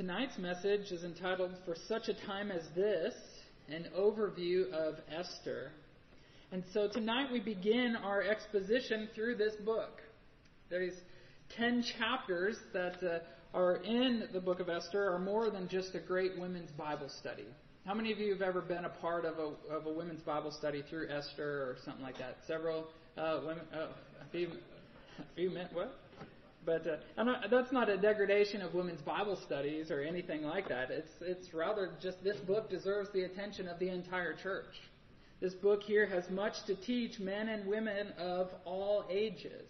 Tonight's message is entitled For Such a Time as This An Overview of Esther. And so tonight we begin our exposition through this book. There's 10 chapters that uh, are in the book of Esther are more than just a great women's Bible study. How many of you have ever been a part of a, of a women's Bible study through Esther or something like that? Several uh, women, uh, a few, a few men, what? But uh, not, that's not a degradation of women's Bible studies or anything like that. It's it's rather just this book deserves the attention of the entire church. This book here has much to teach men and women of all ages.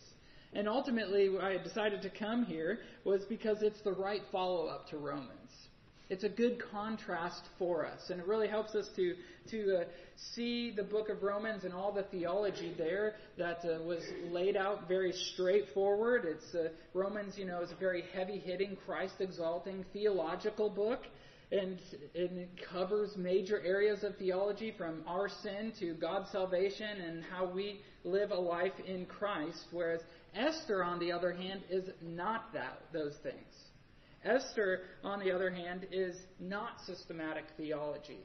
And ultimately, why I decided to come here was because it's the right follow up to Romans. It's a good contrast for us, and it really helps us to to uh, see the book of Romans and all the theology there that uh, was laid out very straightforward. It's uh, Romans, you know, is a very heavy-hitting, Christ-exalting theological book, and, and it covers major areas of theology from our sin to God's salvation and how we live a life in Christ. Whereas Esther, on the other hand, is not that those things. Esther, on the other hand, is not systematic theology.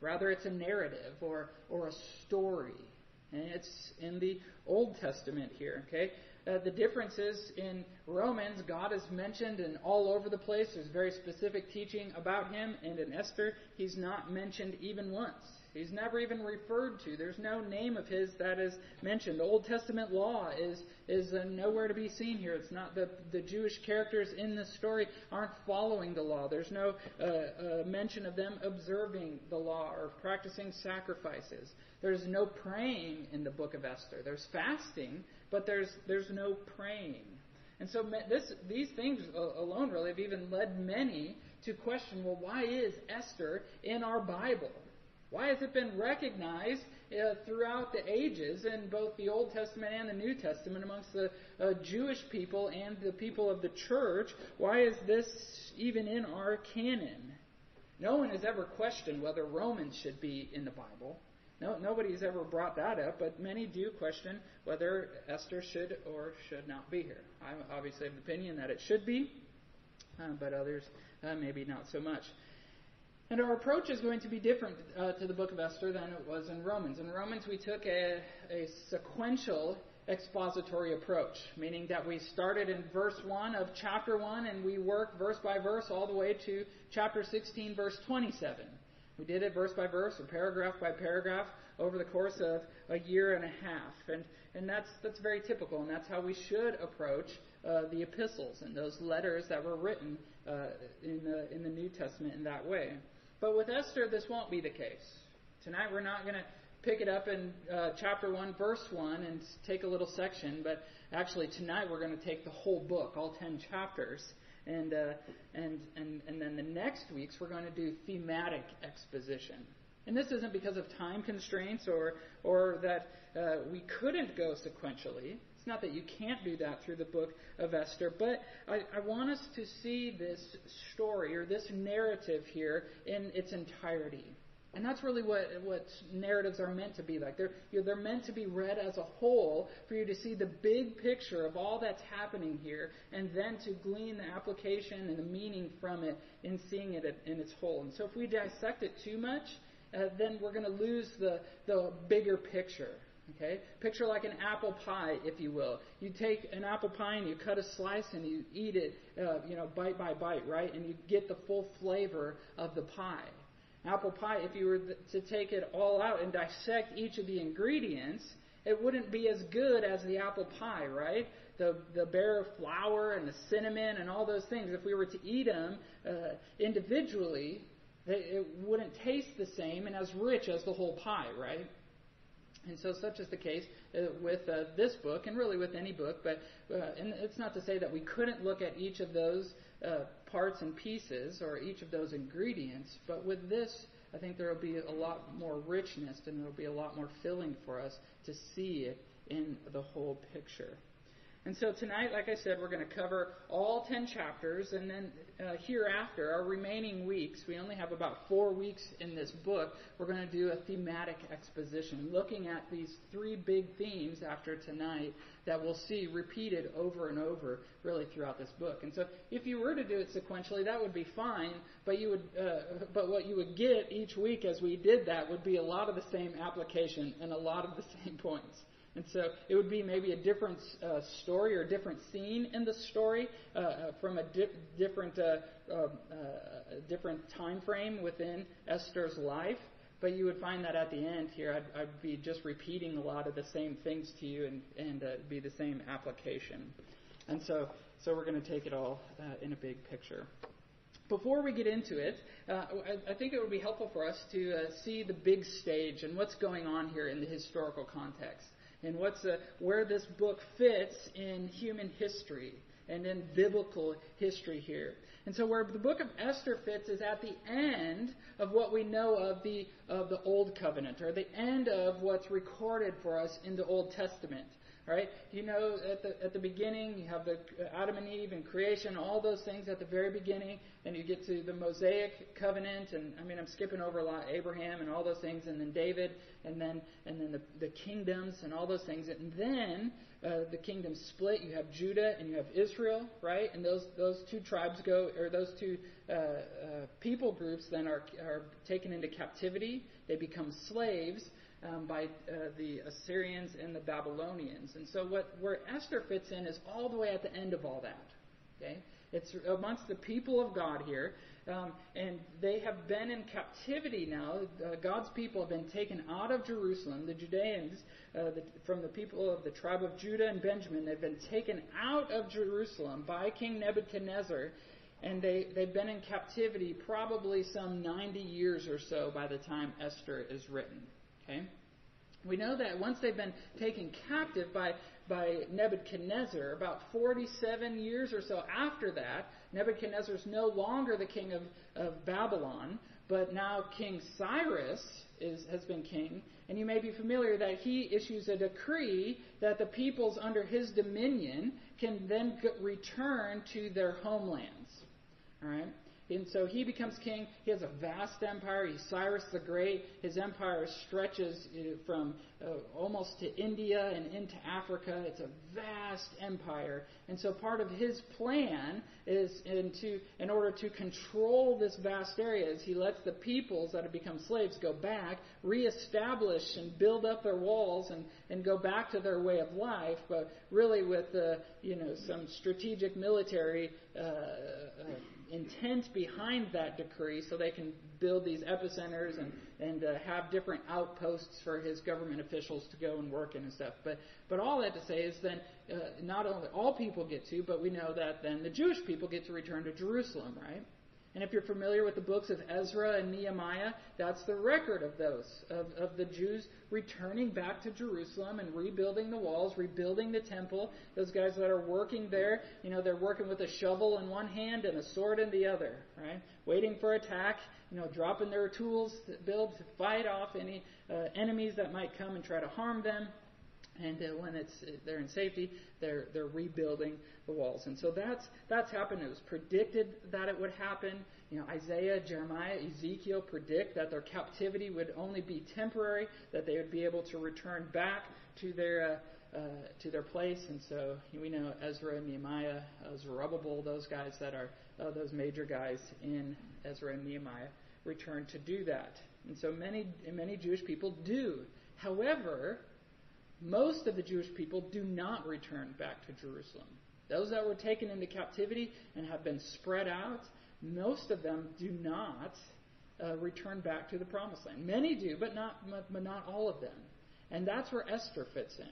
Rather, it's a narrative or, or a story. And it's in the Old Testament here, okay? Uh, the difference is in Romans, God is mentioned and all over the place. There's very specific teaching about him. And in Esther, he's not mentioned even once. He's never even referred to. There's no name of his that is mentioned. The Old Testament law is is uh, nowhere to be seen here. It's not the the Jewish characters in this story aren't following the law. There's no uh, uh, mention of them observing the law or practicing sacrifices. There's no praying in the book of Esther. There's fasting, but there's there's no praying. And so this, these things alone really have even led many to question, well, why is Esther in our Bible? Why has it been recognized uh, throughout the ages in both the Old Testament and the New Testament amongst the uh, Jewish people and the people of the church? Why is this even in our canon? No one has ever questioned whether Romans should be in the Bible. No, nobody's ever brought that up, but many do question whether Esther should or should not be here. I obviously have the opinion that it should be, uh, but others uh, maybe not so much. And our approach is going to be different uh, to the book of Esther than it was in Romans. In Romans, we took a, a sequential expository approach, meaning that we started in verse 1 of chapter 1 and we worked verse by verse all the way to chapter 16, verse 27. We did it verse by verse or paragraph by paragraph over the course of a year and a half. And, and that's, that's very typical, and that's how we should approach uh, the epistles and those letters that were written uh, in, the, in the New Testament in that way. But with Esther, this won't be the case. Tonight, we're not going to pick it up in uh, chapter 1, verse 1, and take a little section, but actually, tonight we're going to take the whole book, all 10 chapters. And, uh, and, and, and then the next weeks, we're going to do thematic exposition. And this isn't because of time constraints or, or that uh, we couldn't go sequentially. It's not that you can't do that through the book of Esther, but I, I want us to see this story or this narrative here in its entirety. And that's really what, what narratives are meant to be like. They're, you know, they're meant to be read as a whole for you to see the big picture of all that's happening here and then to glean the application and the meaning from it in seeing it in its whole. And so if we dissect it too much, uh, then we're going to lose the, the bigger picture. Okay? Picture like an apple pie, if you will. You take an apple pie and you cut a slice and you eat it, uh, you know, bite by bite, right? And you get the full flavor of the pie. Apple pie, if you were to take it all out and dissect each of the ingredients, it wouldn't be as good as the apple pie, right? The the bare flour and the cinnamon and all those things. If we were to eat them uh, individually, it wouldn't taste the same and as rich as the whole pie, right? And so, such is the case uh, with uh, this book, and really with any book. But uh, and it's not to say that we couldn't look at each of those uh, parts and pieces or each of those ingredients. But with this, I think there will be a lot more richness, and there will be a lot more filling for us to see it in the whole picture. And so tonight, like I said, we're going to cover all 10 chapters, and then uh, hereafter, our remaining weeks, we only have about four weeks in this book, we're going to do a thematic exposition, looking at these three big themes after tonight that we'll see repeated over and over, really, throughout this book. And so, if you were to do it sequentially, that would be fine, but you would, uh, but what you would get each week as we did that would be a lot of the same application and a lot of the same points. And so it would be maybe a different uh, story or a different scene in the story uh, uh from a di- different uh, uh, uh, different time frame within Esther's life. But you would find that at the end here, I'd, I'd be just repeating a lot of the same things to you and, and be the same application. And so, so we're going to take it all in a big picture. Before we get into it, uh, I, I, think it would be helpful for us to uh, see the big stage and what's going on here in the historical context and what's a, where this book fits in human history and in biblical history here. And so where the book of Esther fits is at the end of what we know of the of the Old Covenant, or the end of what's recorded for us in the Old Testament. Right? You know, at the at the beginning, you have the Adam and Eve and creation, all those things at the very beginning, and you get to the Mosaic covenant, and I mean, I'm skipping over a lot, Abraham and all those things, and then David, and then and then the, the kingdoms and all those things, and then uh, the kingdoms split. You have Judah and you have Israel, right? And those those two tribes go, or those two uh, uh, people groups then are are taken into captivity. They become slaves um, by uh, the Assyrians and the Babylonians. And so, what where Esther fits in is all the way at the end of all that. Okay, it's amongst the people of God here, um, and they have been in captivity now. Uh, God's people have been taken out of Jerusalem. The Judeans, uh, the, from the people of the tribe of Judah and Benjamin, they've been taken out of Jerusalem by King Nebuchadnezzar and they, they've been in captivity probably some 90 years or so by the time Esther is written. Okay? We know that once they've been taken captive by, by Nebuchadnezzar, about 47 years or so after that, Nebuchadnezzar is no longer the king of, of Babylon, but now King Cyrus is, has been king. And you may be familiar that he issues a decree that the peoples under his dominion can then return to their homelands. All right? And so he becomes king. He has a vast empire. He's Cyrus the Great. His empire stretches from uh, almost to India and into Africa. It's a vast empire. And so part of his plan is into, in order to control this vast area is he lets the peoples that have become slaves go back, reestablish and build up their walls and, and go back to their way of life, but really with uh, you know some strategic military uh, uh intent behind that decree so they can build these epicenters and, and uh, have different outposts for his government officials to go and work in and stuff. But, but all that to say is then uh, not only all people get to, but we know that then the Jewish people get to return to Jerusalem, right? And if you're familiar with the books of Ezra and Nehemiah, that's the record of those, of, of the Jews returning back to Jerusalem and rebuilding the walls, rebuilding the temple. Those guys that are working there, you know, they're working with a shovel in one hand and a sword in the other, right? Waiting for attack, you know, dropping their tools to build to fight off any uh, enemies that might come and try to harm them. And uh, when it's they're in safety, they're they're rebuilding the walls. And so that's that's happened. It was predicted that it would happen. You know, Isaiah, Jeremiah, Ezekiel predict that their captivity would only be temporary, that they would be able to return back to their uh, uh, to their place. And so we know Ezra, Nehemiah, uh, Zerubbabel, those guys that are uh, those major guys in Ezra and Nehemiah return to do that. And so many many Jewish people do. However, most of the Jewish people do not return back to Jerusalem. Those that were taken into captivity and have been spread out, most of them do not uh, return back to the promised land. Many do, but not, but not all of them. And that's where Esther fits in.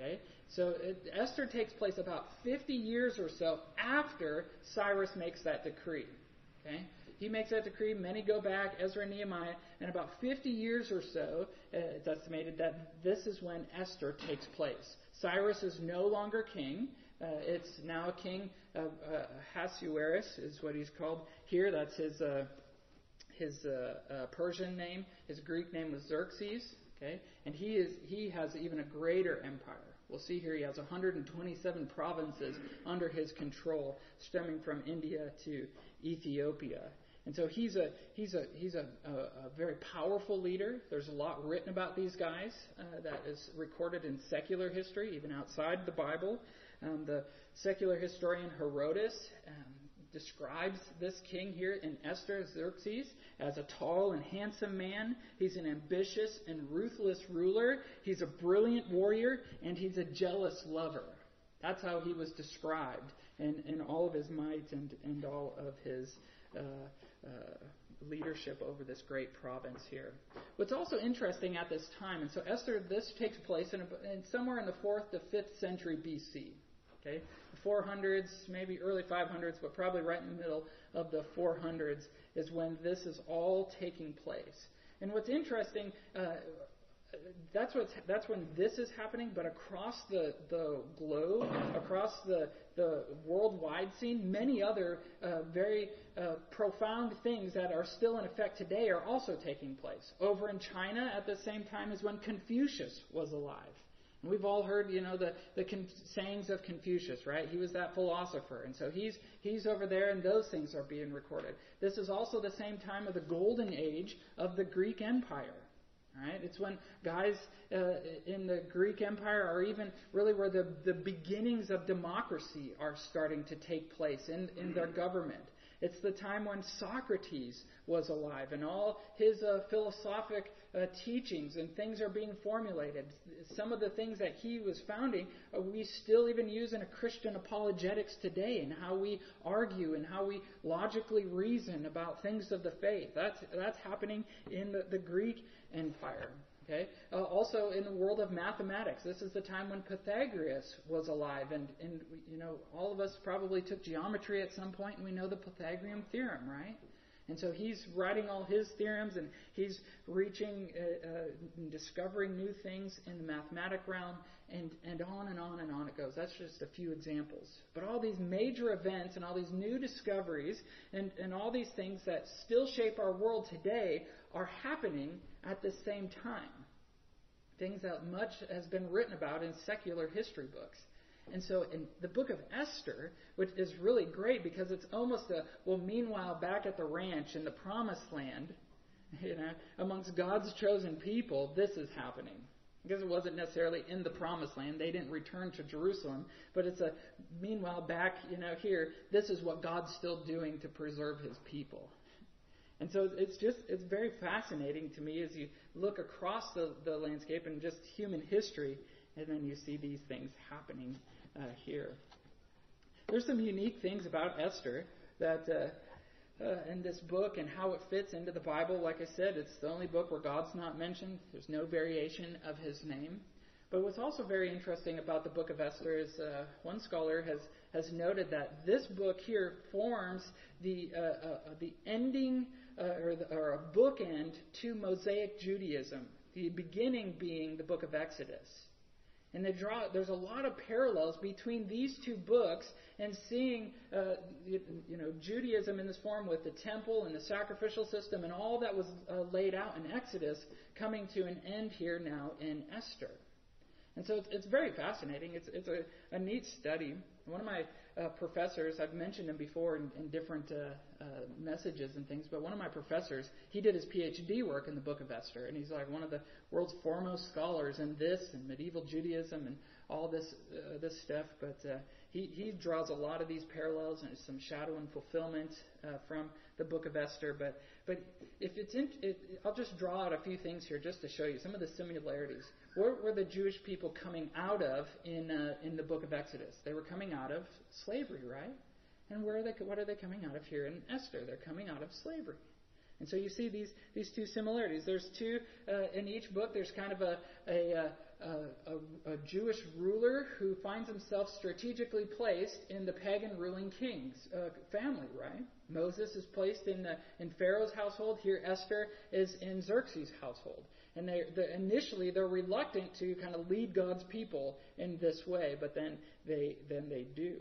Okay? So it, Esther takes place about 50 years or so after Cyrus makes that decree. Okay? He makes that decree. Many go back, Ezra and Nehemiah, and about 50 years or so, uh, it's estimated that this is when Esther takes place. Cyrus is no longer king. Uh, it's now a king of uh, Ahasuerus, is what he's called here. That's his uh, his uh, uh, Persian name. His Greek name was Xerxes. Okay, and he is he has even a greater empire We'll see here he has 127 provinces under his control, stemming from India to Ethiopia. And so he's a he's a he's a, a, a very powerful leader. There's a lot written about these guys uh, that is recorded in secular history, even outside the Bible. Um, the secular historian Herodotus um, describes this king here in Esther Xerxes as a tall and handsome man. He's an ambitious and ruthless ruler. He's a brilliant warrior, and he's a jealous lover. That's how he was described in, in all of his might and, and all of his uh, leadership over this great province here. What's also interesting at this time, and so Esther, this takes place in, in somewhere in the 4th to 5th century BC. Okay, the 400s, maybe early 500s, but probably right in the middle of the 400s is when this is all taking place. And what's interesting, uh, that's what's that's when this is happening. But across the the globe, across the the worldwide scene, many other uh, very uh, profound things that are still in effect today are also taking place. Over in China, at the same time as when Confucius was alive. And we've all heard, you know, the, the con- sayings of Confucius, right? He was that philosopher. And so he's, he's over there, and those things are being recorded. This is also the same time of the golden age of the Greek Empire. Right? It's when guys uh, in the Greek Empire are even really where the, the beginnings of democracy are starting to take place in, in their government. It's the time when Socrates was alive and all his uh, philosophic uh, teachings and things are being formulated. Some of the things that he was founding, uh, we still even use in a Christian apologetics today and how we argue and how we logically reason about things of the faith. That's, that's happening in the, the Greek Empire. Okay. Uh, also, in the world of mathematics, this is the time when Pythagoras was alive, and and you know all of us probably took geometry at some point, and we know the Pythagorean theorem, right? And so he's writing all his theorems, and he's reaching, uh, uh, discovering new things in the mathematic realm, and and on and on and on it goes. That's just a few examples. But all these major events and all these new discoveries, and and all these things that still shape our world today, are happening at the same time. Things that much has been written about in secular history books. And so in the book of Esther, which is really great because it's almost a, well, meanwhile, back at the ranch in the promised land, you know, amongst God's chosen people, this is happening. Because it wasn't necessarily in the promised land. They didn't return to Jerusalem. But it's a, meanwhile, back, you know, here, this is what God's still doing to preserve his people. And so it's just, it's very fascinating to me as you look across the, the landscape and just human history, and then you see these things happening uh, here. There's some unique things about Esther that uh, uh, in this book and how it fits into the Bible. Like I said, it's the only book where God's not mentioned. There's no variation of His name. But what's also very interesting about the book of Esther is uh, one scholar has has noted that this book here forms the uh, uh, the ending uh, or, the, or a bookend to Mosaic Judaism, the beginning being the book of Exodus. And they draw, there's a lot of parallels between these two books and seeing, uh, you, you, know, Judaism in this form with the temple and the sacrificial system and all that was uh, laid out in Exodus coming to an end here now in Esther. And so it's, it's very fascinating. It's, it's a, a neat study. One of my uh, professors, I've mentioned him before in, in different uh, uh, messages and things, but one of my professors, he did his PhD work in the book of Esther, and he's like one of the world's foremost scholars in this and medieval Judaism and all this uh, this stuff. But uh, he he draws a lot of these parallels and some shadow and fulfillment uh, from the book of Esther. But but if it's in, it, I'll just draw out a few things here just to show you some of the similarities. Where were the Jewish people coming out of in uh, in the book of Exodus? They were coming out of slavery, right? And where are they? What are they coming out of here in Esther? They're coming out of slavery. And so you see these these two similarities. There's two uh, in each book. There's kind of a a, uh, a a, Jewish ruler who finds himself strategically placed in the pagan ruling king's uh, family, right? Moses is placed in the in Pharaoh's household. Here, Esther is in Xerxes' household. And they, the, initially they're reluctant to kind of lead God's people in this way, but then they then they do.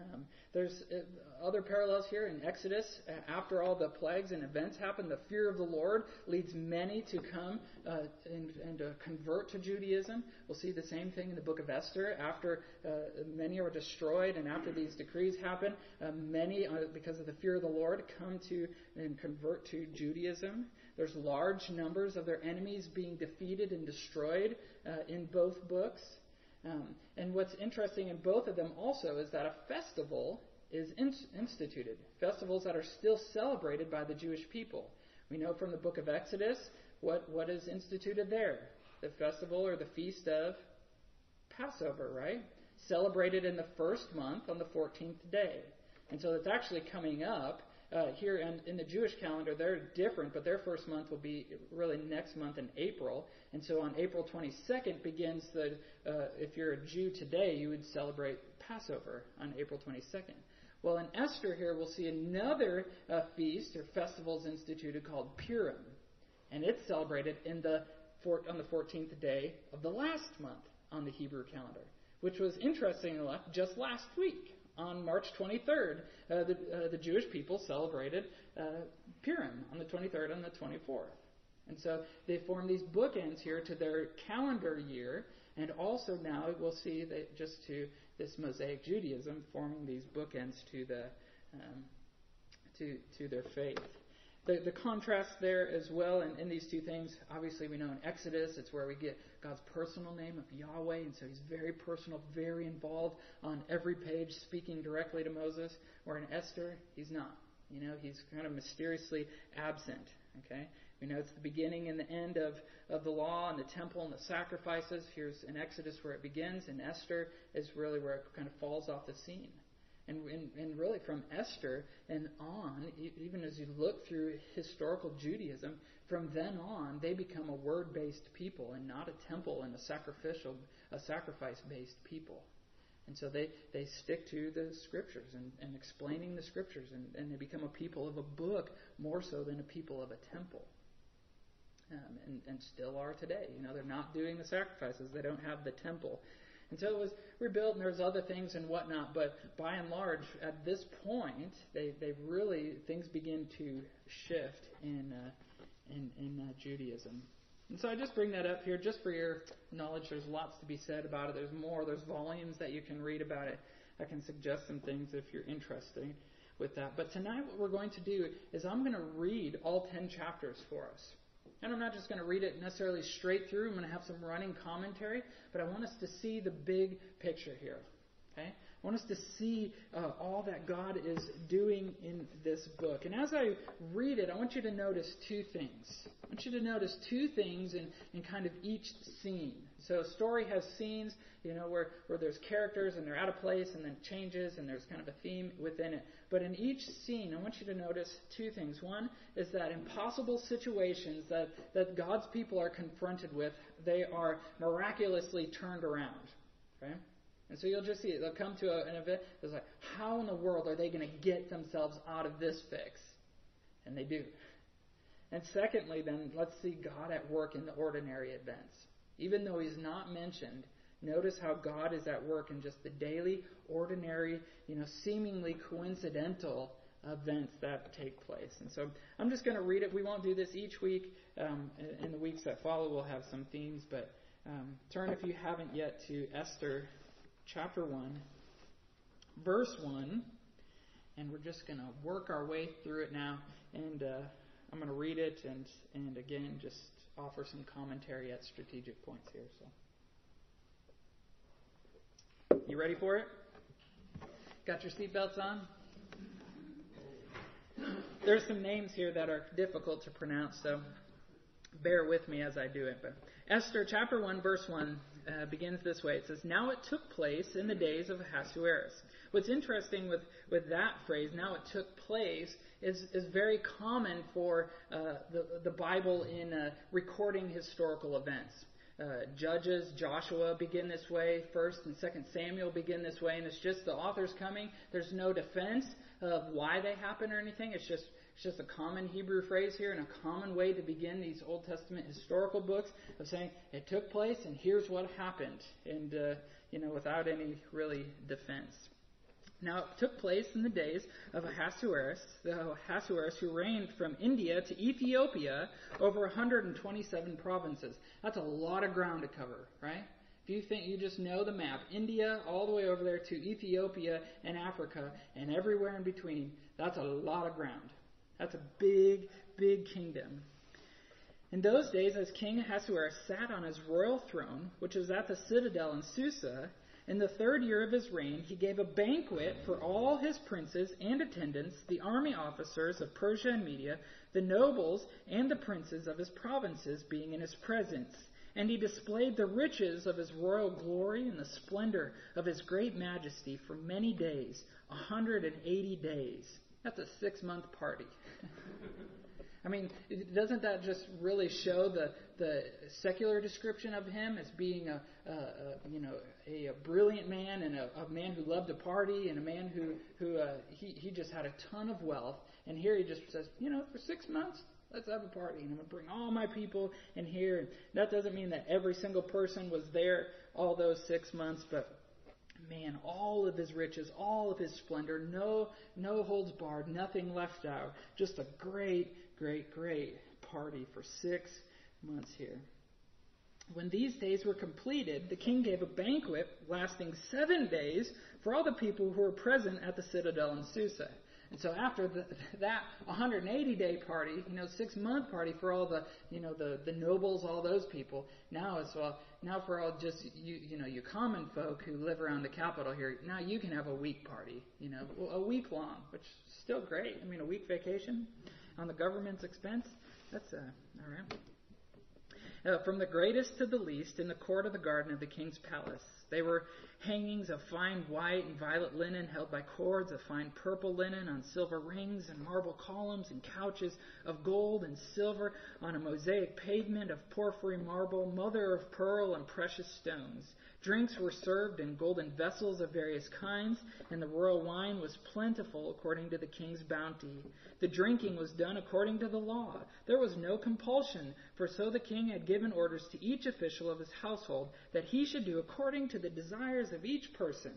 Um, there's uh, other parallels here in Exodus. After all the plagues and events happen, the fear of the Lord leads many to come uh, and, and uh, convert to Judaism. We'll see the same thing in the book of Esther. After uh, many are destroyed and after these decrees happen, uh, many, because of the fear of the Lord, come to and convert to Judaism. There's large numbers of their enemies being defeated and destroyed in both books. Um, and what's interesting in both of them also is that a festival is in- instituted. Festivals that are still celebrated by the Jewish people. We know from the book of Exodus what, what is instituted there. The festival or the feast of Passover, right? Celebrated in the first month on the 14th day. And so it's actually coming up uh, here in, in, the Jewish calendar, they're different, but their first month will be really next month in April. And so on April 22nd begins the, uh, if you're a Jew today, you would celebrate Passover on April 22nd. Well, in Esther here, we'll see another uh, feast or festivals instituted called Purim. And it's celebrated in the on the 14th day of the last month on the Hebrew calendar, which was interesting enough just last week on March 23rd, uh, the, uh, the Jewish people celebrated uh, Purim on the 23rd and the 24th. And so they form these bookends here to their calendar year, and also now we'll see that just to this Mosaic Judaism forming these bookends to the um, to to their faith the, the contrast there as well in, in these two things. Obviously, we know in Exodus, it's where we get God's personal name of Yahweh, and so he's very personal, very involved on every page, speaking directly to Moses. Where in Esther, he's not. You know, he's kind of mysteriously absent. Okay? We know it's the beginning and the end of, of the law and the temple and the sacrifices. Here's in Exodus where it begins, and Esther is really where it kind of falls off the scene. And, and, and, really from Esther and on, even as you look through historical Judaism, from then on they become a word-based people and not a temple and a sacrificial, a sacrifice-based people. And so they, they stick to the scriptures and, and explaining the scriptures, and, and they become a people of a book more so than a people of a temple. Um, and, and still are today. You know, they're not doing the sacrifices. They don't have the temple. And so it was rebuilt, and there's other things and whatnot. But by and large, at this point, they they really things begin to shift in uh, in, in uh, Judaism. And so I just bring that up here just for your knowledge. There's lots to be said about it. There's more. There's volumes that you can read about it. I can suggest some things if you're interested with that. But tonight, what we're going to do is I'm going to read all 10 chapters for us. And I'm not just going to read it necessarily straight through. I'm going to have some running commentary, but I want us to see the big picture here. Okay? I want us to see uh, all that God is doing in this book. And as I read it, I want you to notice two things. I want you to notice two things in, in kind of each scene. So a story has scenes, you know, where, where there's characters and they're out of place and then changes and there's kind of a theme within it. But in each scene, I want you to notice two things. One is that impossible situations that, that God's people are confronted with, they are miraculously turned around. Okay? And so you'll just see. They'll come to a, an event. It's like, how in the world are they going to get themselves out of this fix? And they do. And secondly, then, let's see God at work in the ordinary events. Even though he's not mentioned, notice how God is at work in just the daily, ordinary, you know, seemingly coincidental events that take place. And so I'm just going to read it. We won't do this each week. Um, in the weeks that follow, we'll have some themes, but um, turn if you haven't yet to Esther chapter 1, verse 1, and we're just going to work our way through it now. And uh, I'm going to read it and, and again just offer some commentary at strategic points here. So, you ready for it? Got your seatbelts on? There's some names here that are difficult to pronounce, so bear with me as I do it. But Esther chapter 1, verse 1 uh, begins this way. It says, Now it took place in the days of Ahasuerus. What's interesting with, with that phrase, now it took place, is, is very common for uh, the, the Bible in uh, recording historical events. Uh, Judges, Joshua begin this way. First and Second Samuel begin this way, and it's just the author's coming. There's no defense of why they happen or anything. It's just it's just a common Hebrew phrase here and a common way to begin these Old Testament historical books of saying it took place and here's what happened, and uh, you know without any really defense. Now it took place in the days of Ahasuerus, the Ahasuerus who reigned from India to Ethiopia over 127 provinces. That's a lot of ground to cover, right? If you think you just know the map, India all the way over there to Ethiopia and Africa and everywhere in between, that's a lot of ground. That's a big, big kingdom. In those days, as King Ahasuerus sat on his royal throne, which was at the citadel in Susa, in the third year of his reign, he gave a banquet for all his princes and attendants, the army officers of Persia and Media, the nobles and the princes of his provinces being in his presence. And he displayed the riches of his royal glory and the splendor of his great majesty for many days, a 180 days. That's a six month party. I mean, doesn't that just really show the the secular description of him as being a, a, a you know a, a, brilliant man and a, a man who loved to party and a man who who uh, he he just had a ton of wealth. And here he just says, you know, for six months, let's have a party, and I'm gonna bring all my people in here. And that doesn't mean that every single person was there all those six months, but man, all of his riches, all of his splendor, no no holds barred, nothing left out. Just a great great, great party for six months here. When these days were completed, the king gave a banquet lasting seven days for all the people who were present at the citadel in Susa. And so after the, that 180 day party, you know, six month party for all the, you know, the, the nobles, all those people, now it's, well, now for all just, you, you know, you common folk who live around the capital here, now you can have a week party, you know, a week long, which is still great. I mean, a week vacation on the government's expense. That's uh, all right. Uh, from the greatest to the least, in the court of the garden of the king's palace, they were hangings of fine white and violet linen held by cords of fine purple linen on silver rings and marble columns and couches of gold and silver on a mosaic pavement of porphyry marble, mother of pearl and precious stones. Drinks were served in golden vessels of various kinds, and the royal wine was plentiful according to the king's bounty. The drinking was done according to the law. There was no compulsion, for so the king had given orders to each official of his household that he should do according to the desires of each person.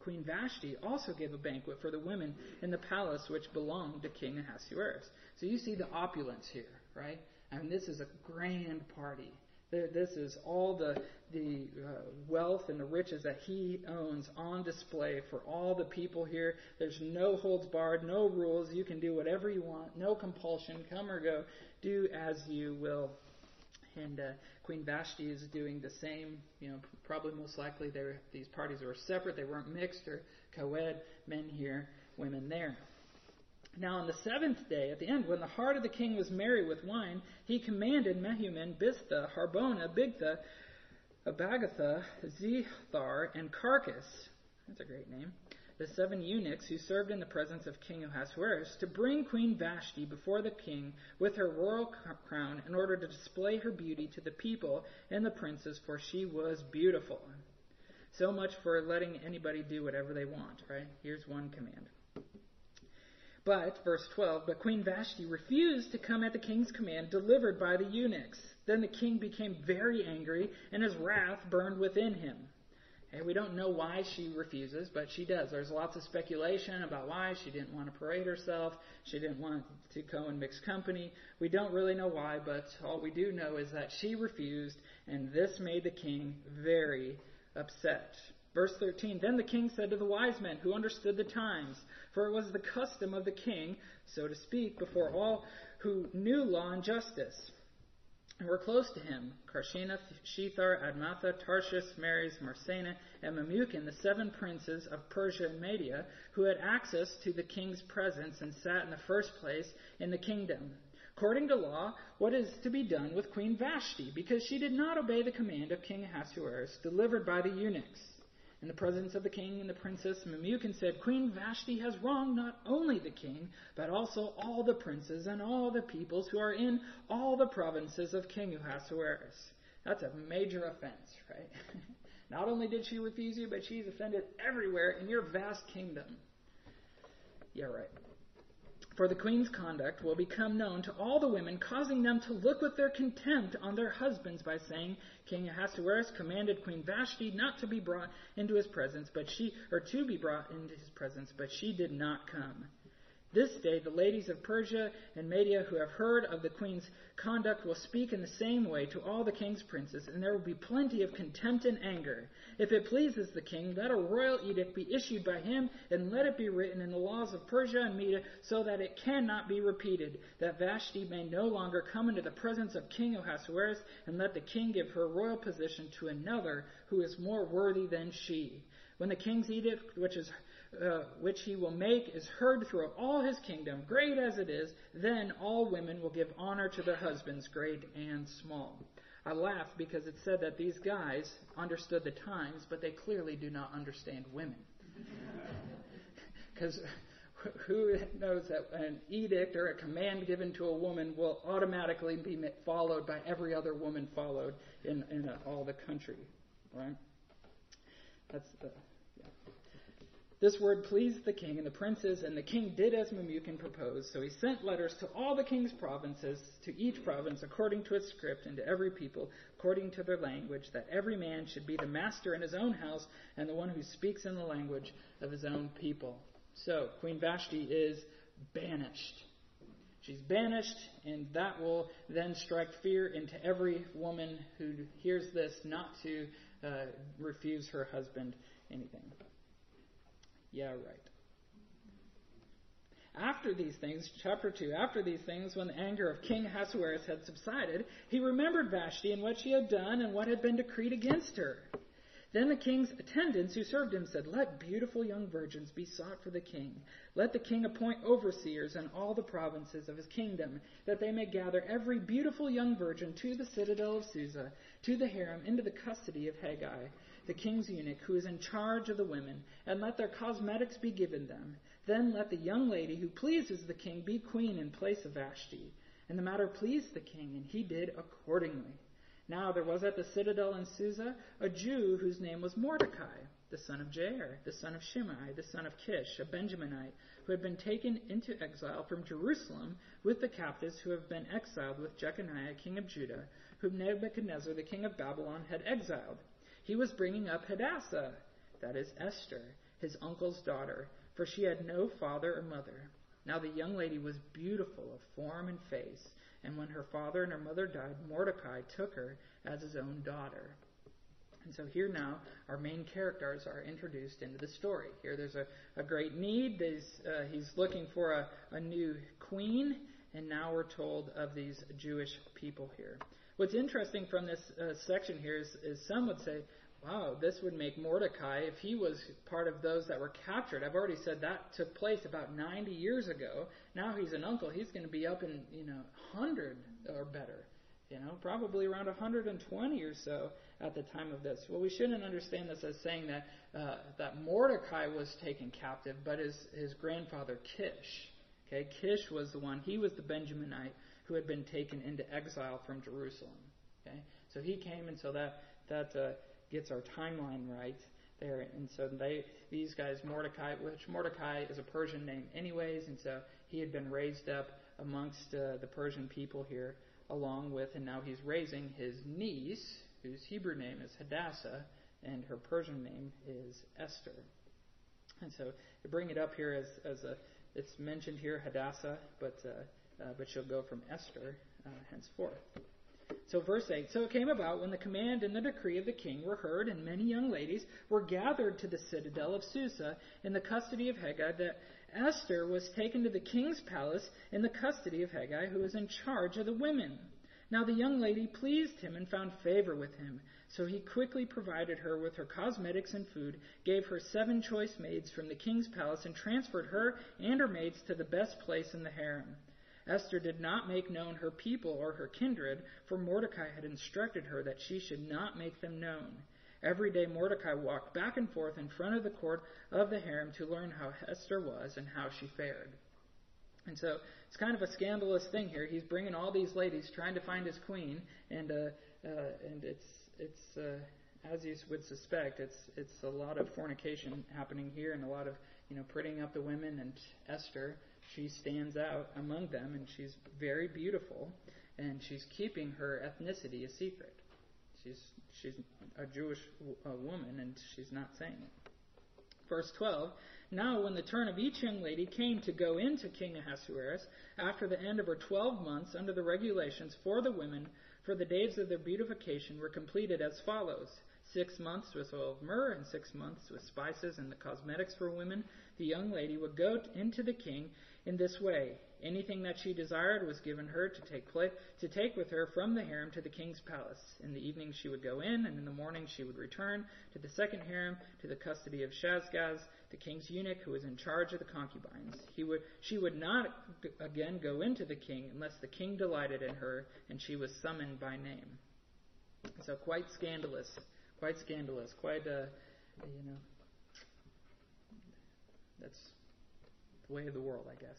Queen Vashti also gave a banquet for the women in the palace which belonged to King Ahasuerus. So you see the opulence here, right? I mean, this is a grand party. This is all the, the uh, wealth and the riches that he owns on display for all the people here. There's no holds barred, no rules. You can do whatever you want, no compulsion. Come or go. Do as you will. And uh, Queen Vashti is doing the same. You know, probably most likely these parties were separate. They weren't mixed or co-ed. Men here, women there. Now on the seventh day, at the end, when the heart of the king was merry with wine, he commanded Mehuman, Biztha, Harbona, Bigtha, Abagatha, Zethar, and Carkas, that's a great name, the seven eunuchs who served in the presence of King Ahasuerus, to bring Queen Vashti before the king with her royal crown in order to display her beauty to the people and the princes, for she was beautiful. So much for letting anybody do whatever they want, right? Here's one command. But, verse 12, but Queen Vashti refused to come at the king's command delivered by the eunuchs. Then the king became very angry, and his wrath burned within him. And we don't know why she refuses, but she does. There's lots of speculation about why. She didn't want to parade herself. She didn't want to go and mix company. We don't really know why, but all we do know is that she refused, and this made the king very upset. Verse 13 Then the king said to the wise men who understood the times, for it was the custom of the king, so to speak, before all who knew law and justice, and were close to him Carshena, Shethar, Admatha, Tarshish, Meres, Marsena, and Memucan, the seven princes of Persia and Media, who had access to the king's presence and sat in the first place in the kingdom. According to law, what is to be done with Queen Vashti, because she did not obey the command of King Ahasuerus delivered by the eunuchs? In the presence of the king and the princess, Memucan said, Queen Vashti has wronged not only the king, but also all the princes and all the peoples who are in all the provinces of King Ahasuerus. That's a major offense, right? not only did she refuse you, but she's offended everywhere in your vast kingdom. Yeah, right. For the queen's conduct will become known to all the women, causing them to look with their contempt on their husbands by saying, King Ahasuerus commanded Queen Vashti not to be brought into his presence, but she, or to be brought into his presence, but she did not come. This day, the ladies of Persia and Media who have heard of the queen's conduct will speak in the same way to all the king's princes, and there will be plenty of contempt and anger. If it pleases the king, let a royal edict be issued by him, and let it be written in the laws of Persia and Media, so that it cannot be repeated, that Vashti may no longer come into the presence of King Ahasuerus, and let the king give her royal position to another who is more worthy than she. When the king's edict, which is uh, which he will make is heard throughout all his kingdom, great as it is, then all women will give honor to their husbands, great and small. I laugh because it said that these guys understood the times, but they clearly do not understand women. Because who knows that an edict or a command given to a woman will automatically be followed by every other woman followed in, in all the country, right? That's the this word pleased the king and the princes, and the king did as Memucan proposed. So he sent letters to all the king's provinces, to each province according to its script, and to every people according to their language, that every man should be the master in his own house and the one who speaks in the language of his own people. So Queen Vashti is banished. She's banished, and that will then strike fear into every woman who hears this not to uh, refuse her husband anything. Yeah, right. After these things, chapter 2, after these things, when the anger of King Ahasuerus had subsided, he remembered Vashti and what she had done and what had been decreed against her. Then the king's attendants who served him said, Let beautiful young virgins be sought for the king. Let the king appoint overseers in all the provinces of his kingdom, that they may gather every beautiful young virgin to the citadel of Susa, to the harem, into the custody of Hegai the king's eunuch, who is in charge of the women, and let their cosmetics be given them. Then let the young lady who pleases the king be queen in place of Vashti. And the matter pleased the king, and he did accordingly. Now there was at the citadel in Susa a Jew whose name was Mordecai, the son of Jair, the son of Shimei, the son of Kish, a Benjaminite, who had been taken into exile from Jerusalem with the captives who have been exiled with Jeconiah, king of Judah, whom Nebuchadnezzar, the king of Babylon, had exiled. He was bringing up Hadassah, that is Esther, his uncle's daughter, for she had no father or mother. Now the young lady was beautiful of form and face, and when her father and her mother died, Mordecai took her as his own daughter. And so here now, our main characters are introduced into the story. Here there's a, a great need. Uh, he's looking for a, a new queen, and now we're told of these Jewish people here. What's interesting from this uh, section here is, is some would say, wow, this would make Mordecai, if he was part of those that were captured, I've already said that took place about 90 years ago. Now he's an uncle. He's going to be up in, you know, 100 or better. You know, probably around 120 or so at the time of this. Well, we shouldn't understand this as saying that uh, that Mordecai was taken captive, but his his grandfather Kish. Okay, Kish was the one. He was the Benjaminite who had been taken into exile from Jerusalem. Okay, so he came, and so that that uh, gets our timeline right there. And so they, these guys, Mordecai, which Mordecai is a Persian name anyways, and so he had been raised up amongst uh, the Persian people here, along with, and now he's raising his niece, whose Hebrew name is Hadassah, and her Persian name is Esther. And so bring it up here as, as a, it's mentioned here Hadassah, but uh, uh, but she'll go from Esther uh, henceforth. So, verse 8 So it came about when the command and the decree of the king were heard, and many young ladies were gathered to the citadel of Susa in the custody of Hegai, that Esther was taken to the king's palace in the custody of Hegai, who was in charge of the women. Now the young lady pleased him and found favor with him. So he quickly provided her with her cosmetics and food, gave her seven choice maids from the king's palace, and transferred her and her maids to the best place in the harem. Esther did not make known her people or her kindred, for Mordecai had instructed her that she should not make them known. Every day Mordecai walked back and forth in front of the court of the harem to learn how Esther was and how she fared. And so it's kind of a scandalous thing here. He's bringing all these ladies trying to find his queen, and uh, uh, and it's it's uh, as you would suspect, it's it's a lot of fornication happening here, and a lot of you know prettying up the women and Esther she stands out among them, and she's very beautiful, and she's keeping her ethnicity a secret. She's she's a Jewish woman, and she's not saying it. Verse 12. Now, when the turn of each young lady came to go into King Ahasuerus, after the end of her twelve months, under the regulations for the women, for the days of their beautification were completed as follows six months with oil of myrrh, and six months with spices and the cosmetics for women. The young lady would go into the king in this way. Anything that she desired was given her to take to take with her from the harem to the king's palace. In the evening she would go in, and in the morning she would return to the second harem, to the custody of Shaashgaz, the king's eunuch who was in charge of the concubines. He would, she would not again go into the king unless the king delighted in her, and she was summoned by name. So quite scandalous, quite scandalous, quite uh, you know, that's way of the world, I guess.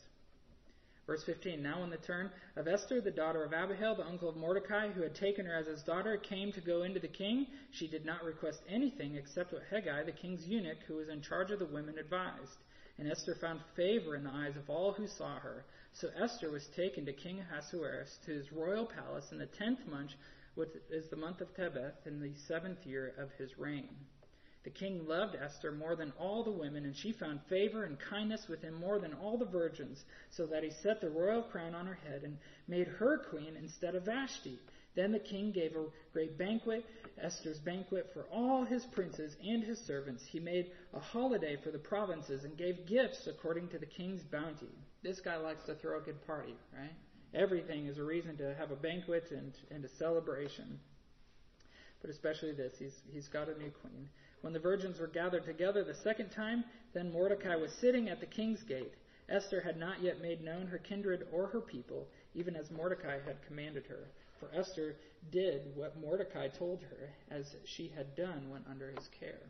Verse 15 Now, when the turn of Esther, the daughter of Abihail, the uncle of Mordecai, who had taken her as his daughter, came to go into the king, she did not request anything except what Hegai, the king's eunuch, who was in charge of the women, advised. And Esther found favor in the eyes of all who saw her. So Esther was taken to King Ahasuerus to his royal palace in the tenth month, which is the month of Tebeth, in the seventh year of his reign. The king loved Esther more than all the women, and she found favor and kindness with him more than all the virgins, so that he set the royal crown on her head and made her queen instead of Vashti. Then the king gave a great banquet, Esther's banquet, for all his princes and his servants. He made a holiday for the provinces and gave gifts according to the king's bounty. This guy likes to throw a good party, right? Everything is a reason to have a banquet and, and a celebration. But especially this, he's, he's got a new queen. When the virgins were gathered together the second time, then Mordecai was sitting at the king's gate. Esther had not yet made known her kindred or her people, even as Mordecai had commanded her. For Esther did what Mordecai told her, as she had done when under his care.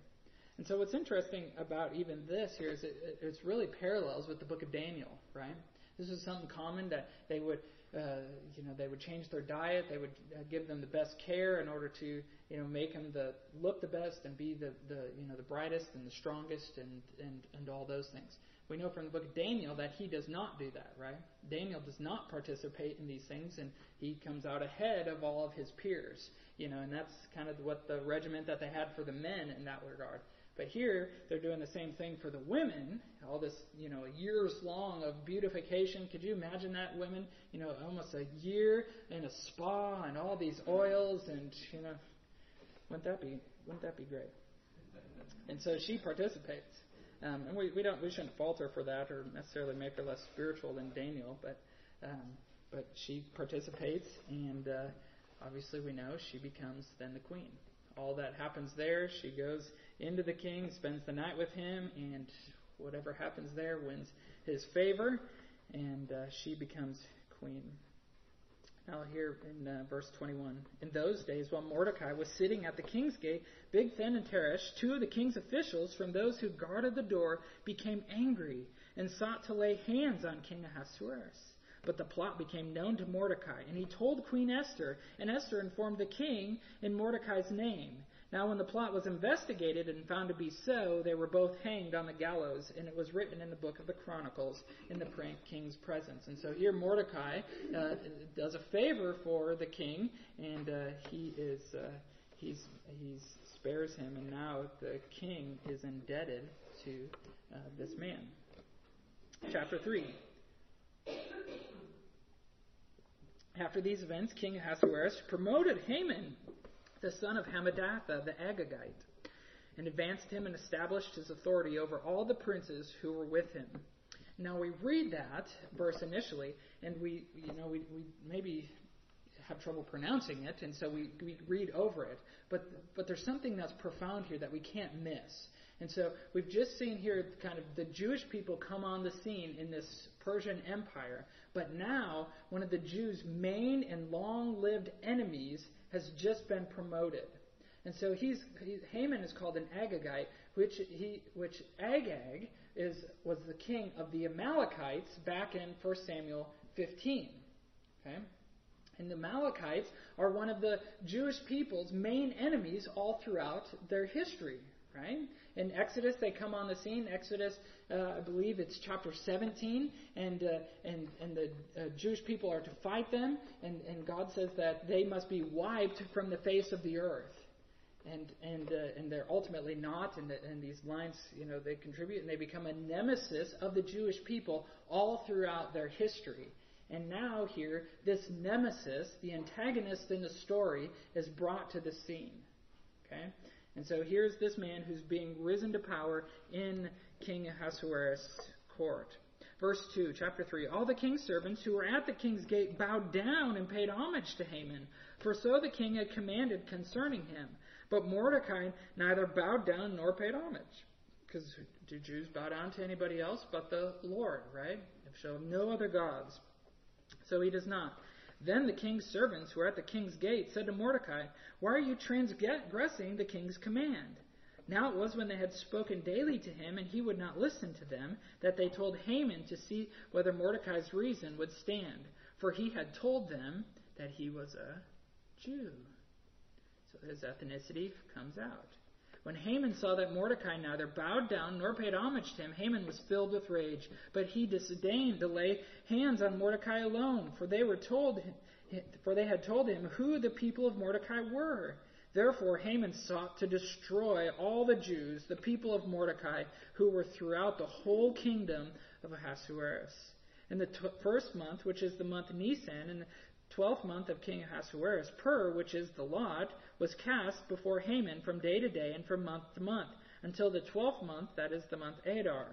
And so, what's interesting about even this here is it, it's really parallels with the book of Daniel, right? This is something common that they would uh, you know, they would change their diet. They would uh, give them the best care in order to, you know, make them the look the best and be the, the you know the brightest and the strongest and and and all those things. We know from the book of Daniel that he does not do that, right? Daniel does not participate in these things, and he comes out ahead of all of his peers. You know, and that's kind of what the regiment that they had for the men in that regard. But here, they're doing the same thing for the women. All this, you know, years long of beautification. Could you imagine that, women? You know, almost a year in a spa and all these oils and, you know, wouldn't that be, wouldn't that be great? And so she participates. Um, and we, we don't we shouldn't fault her for that or necessarily make her less spiritual than Daniel, but um, but she participates, and uh, obviously we know she becomes then the queen. All that happens there, she goes into the king, spends the night with him, and whatever happens there wins his favor, and uh, she becomes queen. Now, here in uh, verse 21, in those days, while Mordecai was sitting at the king's gate, Big Bigthan and Teresh, two of the king's officials from those who guarded the door, became angry and sought to lay hands on King Ahasuerus. But the plot became known to Mordecai, and he told Queen Esther, and Esther informed the king in Mordecai's name. Now, when the plot was investigated and found to be so, they were both hanged on the gallows, and it was written in the book of the Chronicles in the king's presence. And so here Mordecai uh, does a favor for the king, and uh, he is uh, he's he's spares him, and now the king is indebted to uh, this man. Chapter three. After these events, King Ahasuerus promoted Haman the son of Hammedatha the Agagite, and advanced him and established his authority over all the princes who were with him. Now we read that verse initially, and we, you know, we, we maybe have trouble pronouncing it, and so we, we read over it. But, but there's something that's profound here that we can't miss. And so we've just seen here kind of the Jewish people come on the scene in this Persian Empire. But now, one of the Jews' main and long lived enemies has just been promoted. And so he's, he, Haman is called an Agagite, which he, which Agag is, was the king of the Amalekites back in 1 Samuel 15. Okay? And the Amalekites are one of the Jewish people's main enemies all throughout their history, right? In Exodus, they come on the scene. Exodus, uh, I believe it's chapter 17, and uh, and and the uh, Jewish people are to fight them, and and God says that they must be wiped from the face of the earth and and uh, and they're ultimately not. And, the, and these lines, you know, they contribute and they become a nemesis of the Jewish people all throughout their history. And now here, this nemesis, the antagonist in the story, is brought to the scene. Okay, and so here's this man who's being risen to power in King Ahasuerus' court. Verse 2, chapter 3. All the king's servants who were at the king's gate bowed down and paid homage to Haman, for so the king had commanded concerning him. But Mordecai neither bowed down nor paid homage. Because do Jews bow down to anybody else but the Lord, right? Have no other gods. So he does not. Then the king's servants who were at the king's gate said to Mordecai, Why are you transgressing the king's command? Now it was when they had spoken daily to him, and he would not listen to them, that they told Haman to see whether Mordecai's reason would stand. For he had told them that he was a Jew So his ethnicity comes out. When Haman saw that Mordecai neither bowed down nor paid homage to him, Haman was filled with rage. But he disdained to lay hands on Mordecai alone, for they were told, for they had told him who the people of Mordecai were. Therefore Haman sought to destroy all the Jews, the people of Mordecai, who were throughout the whole kingdom of Ahasuerus. In the t- first month, which is the month Nisan, in the twelfth month of King Ahasuerus, Pur, which is the lot, was cast before Haman from day to day and from month to month, until the twelfth month, that is the month Adar.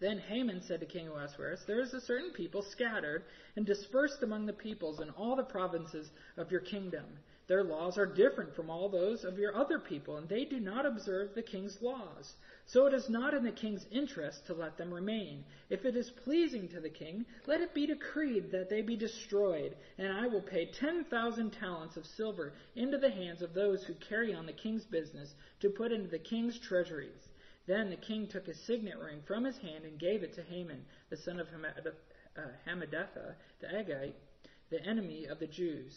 Then Haman said to King Ahasuerus, There is a certain people scattered and dispersed among the peoples in all the provinces of your kingdom. Their laws are different from all those of your other people, and they do not observe the king's laws. So it is not in the king's interest to let them remain. If it is pleasing to the king, let it be decreed that they be destroyed, and I will pay ten thousand talents of silver into the hands of those who carry on the king's business to put into the king's treasuries. Then the king took his signet ring from his hand and gave it to Haman, the son of uh, Hammedatha, the Agagite, the enemy of the Jews.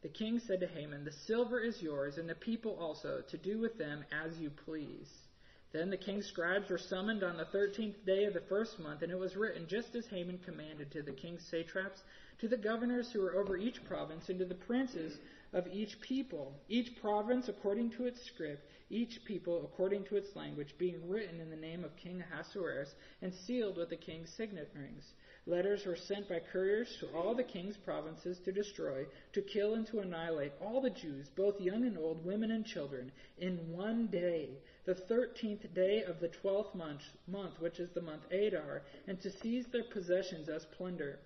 The king said to Haman, The silver is yours, and the people also, to do with them as you please. Then the king's scribes were summoned on the thirteenth day of the first month, and it was written just as Haman commanded to the king's satraps, to the governors who were over each province, and to the princes of each people, each province according to its script, each people according to its language, being written in the name of King Ahasuerus, and sealed with the king's signet rings. Letters were sent by couriers to all the king's provinces to destroy, to kill, and to annihilate all the Jews, both young and old, women and children, in one day the thirteenth day of the twelfth month, month, which is the month Adar, and to seize their possessions as plunder.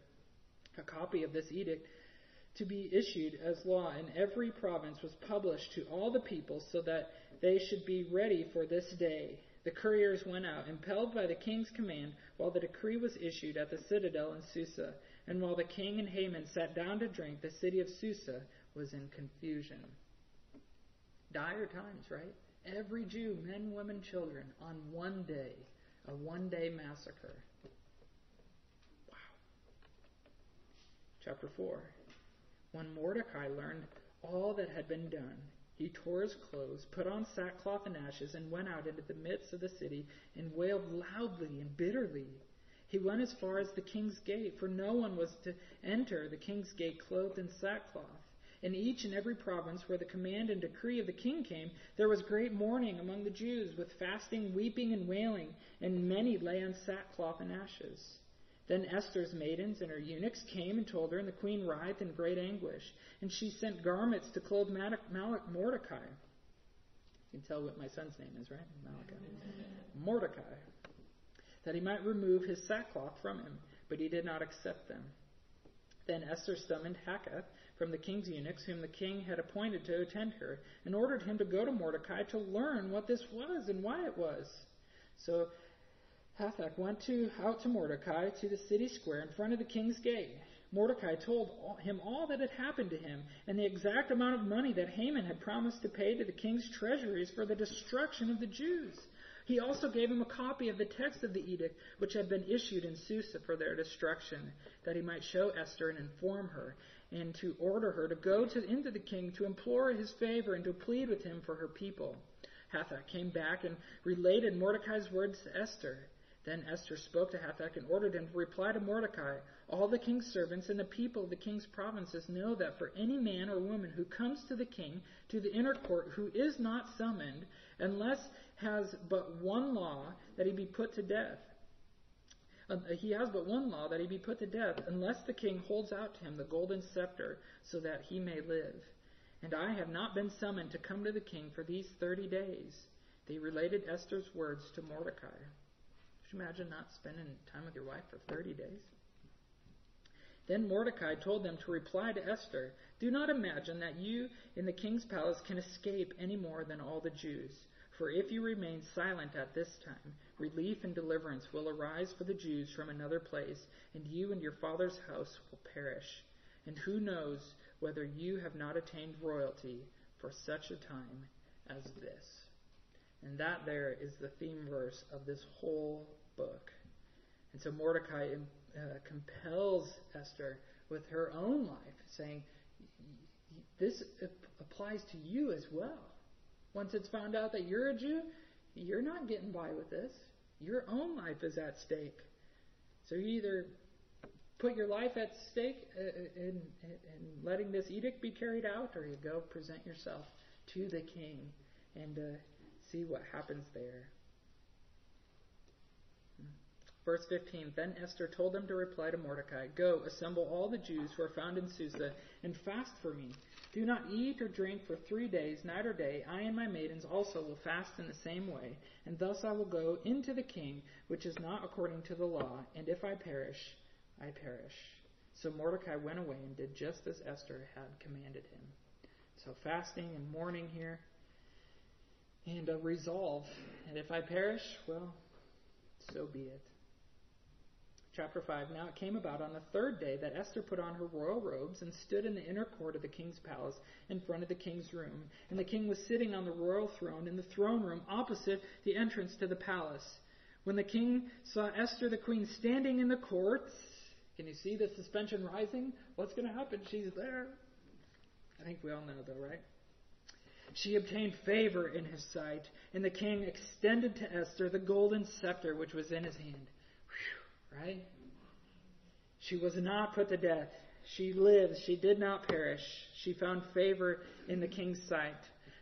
A copy of this edict to be issued as law in every province was published to all the people so that they should be ready for this day. The couriers went out, impelled by the king's command, while the decree was issued at the citadel in Susa. And while the king and Haman sat down to drink, the city of Susa was in confusion. Dire times, right? every Jew, men, women, children, on one day, a one day massacre. Wow. Chapter 4. When Mordecai learned all that had been done, he tore his clothes, put on sackcloth and ashes, and went out into the midst of the city and wailed loudly and bitterly. He went as far as the king's gate, for no one was to enter the king's gate clothed in sackcloth. In each and every province where the command and decree of the king came, there was great mourning among the Jews, with fasting, weeping, and wailing, and many lay on sackcloth and ashes. Then Esther's maidens and her eunuchs came and told her, and the queen writhed in great anguish. And she sent garments to clothe Mordecai. You can tell what my son's name is, right? Malachi. Mordecai. That he might remove his sackcloth from him, but he did not accept them. Then Esther summoned Hakath from the king's eunuchs, whom the king had appointed to attend her, and ordered him to go to Mordecai to learn what this was and why it was. So Hathach went to, out to Mordecai to the city square in front of the king's gate. Mordecai told him all that had happened to him and the exact amount of money that Haman had promised to pay to the king's treasuries for the destruction of the Jews. He also gave him a copy of the text of the edict which had been issued in Susa for their destruction, that he might show Esther and inform her and to order her to go to, into the king to implore his favor and to plead with him for her people. Hathach came back and related Mordecai's words to Esther. Then Esther spoke to Hathach and ordered him to reply to Mordecai. All the king's servants and the people of the king's provinces know that for any man or woman who comes to the king to the inner court who is not summoned, unless has but one law that he be put to death. Uh, he has but one law that he be put to death, unless the king holds out to him the golden scepter, so that he may live. And I have not been summoned to come to the king for these thirty days. They related Esther's words to Mordecai. You imagine not spending time with your wife for 30 days? Then Mordecai told them to reply to Esther Do not imagine that you in the king's palace can escape any more than all the Jews. For if you remain silent at this time, relief and deliverance will arise for the Jews from another place, and you and your father's house will perish. And who knows whether you have not attained royalty for such a time as this? And that there is the theme verse of this whole book. And so Mordecai uh, compels Esther with her own life, saying, This applies to you as well. Once it's found out that you're a Jew, you're not getting by with this. Your own life is at stake. So you either put your life at stake uh, uh, in, in letting this edict be carried out, or you go present yourself to the king and uh, see what happens there. Verse 15 Then Esther told them to reply to Mordecai Go, assemble all the Jews who are found in Susa, and fast for me. Do not eat or drink for three days, night or day. I and my maidens also will fast in the same way, and thus I will go into the king, which is not according to the law, and if I perish, I perish. So Mordecai went away and did just as Esther had commanded him. So fasting and mourning here, and a resolve. And if I perish, well, so be it chapter 5 Now it came about on the third day that Esther put on her royal robes and stood in the inner court of the king's palace in front of the king's room. And the king was sitting on the royal throne in the throne room opposite the entrance to the palace. When the king saw Esther the queen standing in the court, can you see the suspension rising? What's going to happen? She's there. I think we all know, though, right? She obtained favor in his sight, and the king extended to Esther the golden scepter which was in his hand right? She was not put to death. She lived. She did not perish. She found favor in the king's sight.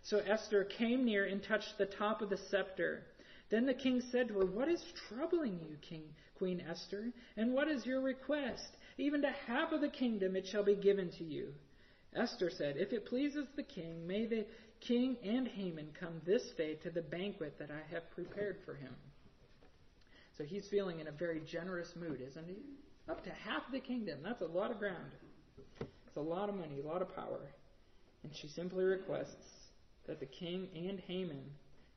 So Esther came near and touched the top of the scepter. Then the king said to her, What is troubling you, King Queen Esther? And what is your request? Even to half of the kingdom it shall be given to you. Esther said, If it pleases the king, may the king and Haman come this day to the banquet that I have prepared for him. So he's feeling in a very generous mood, isn't he? Up to half the kingdom. That's a lot of ground. It's a lot of money, a lot of power. And she simply requests that the king and Haman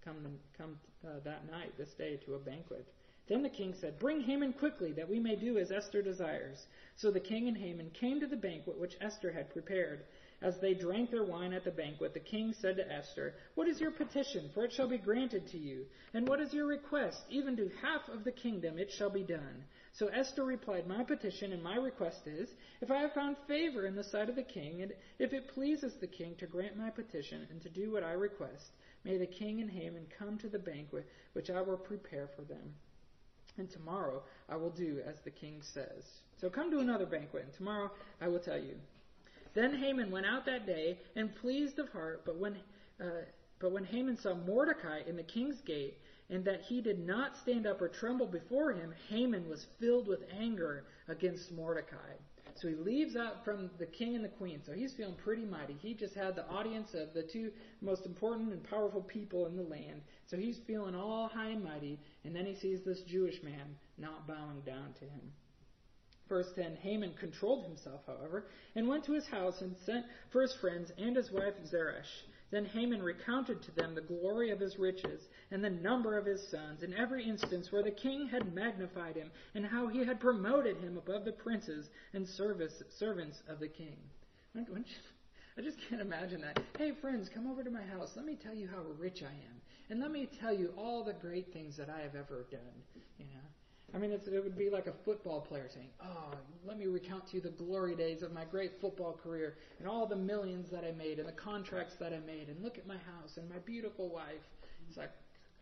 come, come uh, that night, this day, to a banquet. Then the king said, Bring Haman quickly, that we may do as Esther desires. So the king and Haman came to the banquet which Esther had prepared. As they drank their wine at the banquet, the king said to Esther, What is your petition? For it shall be granted to you. And what is your request? Even to half of the kingdom it shall be done. So Esther replied, My petition and my request is, if I have found favor in the sight of the king, and if it pleases the king to grant my petition and to do what I request, may the king and Haman come to the banquet which I will prepare for them. And tomorrow I will do as the king says. So come to another banquet, and tomorrow I will tell you. Then Haman went out that day and pleased of heart, but when uh, but when Haman saw Mordecai in the king's gate, and that he did not stand up or tremble before him, Haman was filled with anger against Mordecai. So he leaves out from the king and the queen. So he's feeling pretty mighty. He just had the audience of the two most important and powerful people in the land. So he's feeling all high and mighty. And then he sees this Jewish man not bowing down to him. Verse 10 Haman controlled himself, however, and went to his house and sent for his friends and his wife Zeresh. Then Haman recounted to them the glory of his riches and the number of his sons, in every instance where the king had magnified him, and how he had promoted him above the princes and service, servants of the king. I just can't imagine that. Hey, friends, come over to my house. Let me tell you how rich I am. And let me tell you all the great things that I have ever done. You know, I mean, it would be like a football player saying, Oh, let me recount to you the glory days of my great football career and all the millions that I made and the contracts that I made and look at my house and my beautiful wife. It's like,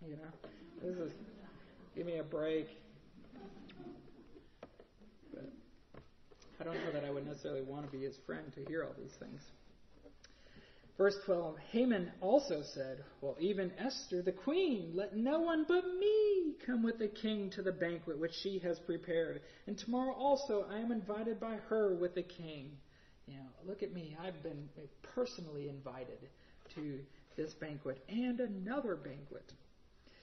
you know, this is, give me a break. But I don't know that I would necessarily want to be his friend to hear all these things. Verse 12 Haman also said, Well, even Esther the queen, let no one but me come with the king to the banquet which she has prepared. And tomorrow also I am invited by her with the king. You know, look at me. I've been personally invited to this banquet and another banquet.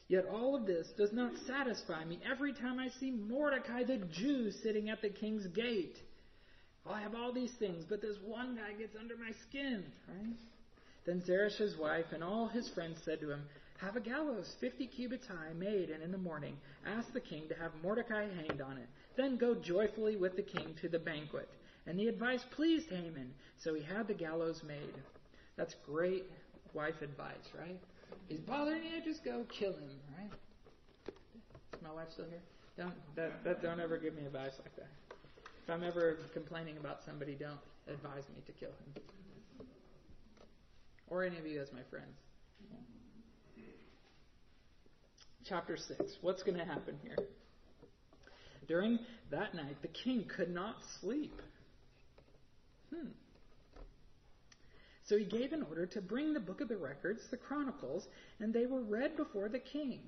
Yet all of this does not satisfy me every time I see Mordecai the Jew sitting at the king's gate. Well, I have all these things, but this one guy gets under my skin, right? Then Zeresh's wife and all his friends said to him, Have a gallows fifty cubits high made, and in the morning ask the king to have Mordecai hanged on it. Then go joyfully with the king to the banquet. And the advice pleased Haman, so he had the gallows made. That's great wife advice, right? He's bothering you, just go kill him, right? Is my wife still here? Don't that, that don't ever give me advice like that. If I'm ever complaining about somebody, don't advise me to kill him. Or any of you as my friends. Chapter 6. What's going to happen here? During that night, the king could not sleep. Hmm. So he gave an order to bring the book of the records, the chronicles, and they were read before the king.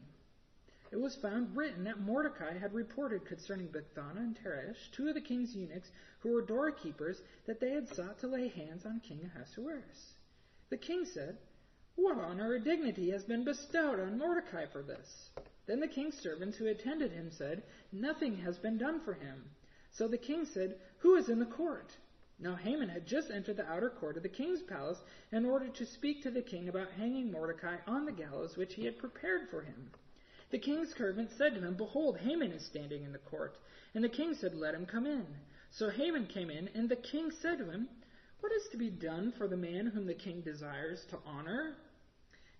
It was found written that Mordecai had reported concerning Bigthana and Teresh, two of the king's eunuchs who were doorkeepers, that they had sought to lay hands on King Ahasuerus. The king said, What honor or dignity has been bestowed on Mordecai for this? Then the king's servants who attended him said, Nothing has been done for him. So the king said, Who is in the court? Now Haman had just entered the outer court of the king's palace in order to speak to the king about hanging Mordecai on the gallows which he had prepared for him. The king's servant said to him, Behold, Haman is standing in the court. And the king said, Let him come in. So Haman came in, and the king said to him, What is to be done for the man whom the king desires to honor?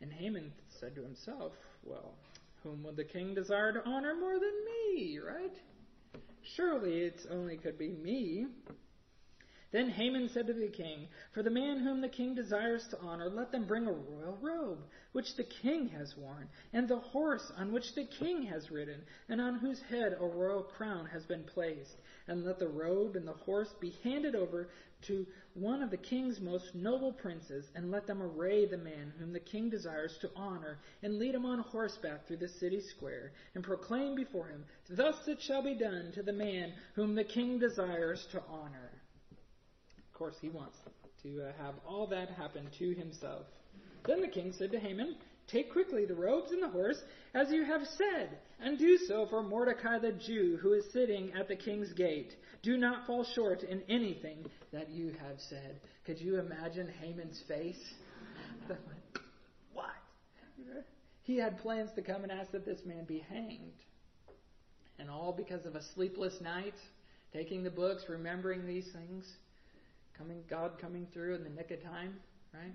And Haman said to himself, Well, whom would the king desire to honor more than me, right? Surely it only could be me. Then Haman said to the king, For the man whom the king desires to honor, let them bring a royal robe, which the king has worn, and the horse on which the king has ridden, and on whose head a royal crown has been placed. And let the robe and the horse be handed over to one of the king's most noble princes, and let them array the man whom the king desires to honor, and lead him on horseback through the city square, and proclaim before him, Thus it shall be done to the man whom the king desires to honor course, he wants to uh, have all that happen to himself. Then the king said to Haman, Take quickly the robes and the horse, as you have said, and do so for Mordecai the Jew, who is sitting at the king's gate. Do not fall short in anything that you have said. Could you imagine Haman's face? what? He had plans to come and ask that this man be hanged. And all because of a sleepless night, taking the books, remembering these things coming, God coming through in the nick of time, right?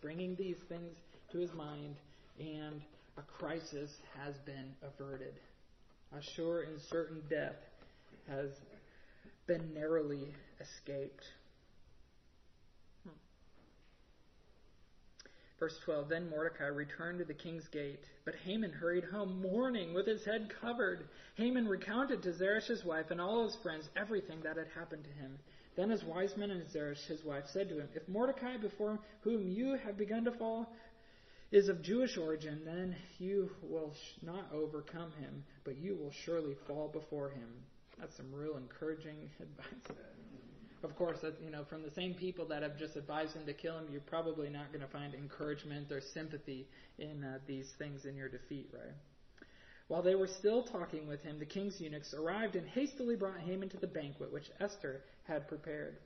Bringing these things to his mind, and a crisis has been averted. A sure and certain death has been narrowly escaped. Hmm. Verse 12 Then Mordecai returned to the king's gate, but Haman hurried home mourning with his head covered. Haman recounted to Zeresh's wife and all his friends everything that had happened to him. Then his wise men and Zeresh, his wife, said to him, If Mordecai, before whom you have begun to fall, is of Jewish origin, then you will not overcome him, but you will surely fall before him. That's some real encouraging advice. Of course, you know, from the same people that have just advised him to kill him, you're probably not going to find encouragement or sympathy in uh, these things in your defeat, right? While they were still talking with him, the king's eunuchs arrived and hastily brought Haman to the banquet which Esther had prepared.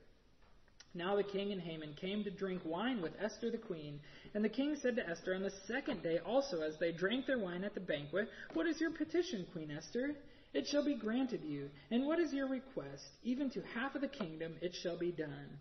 Now the king and Haman came to drink wine with Esther the queen, and the king said to Esther on the second day also as they drank their wine at the banquet, What is your petition, Queen Esther? It shall be granted you. And what is your request? Even to half of the kingdom it shall be done.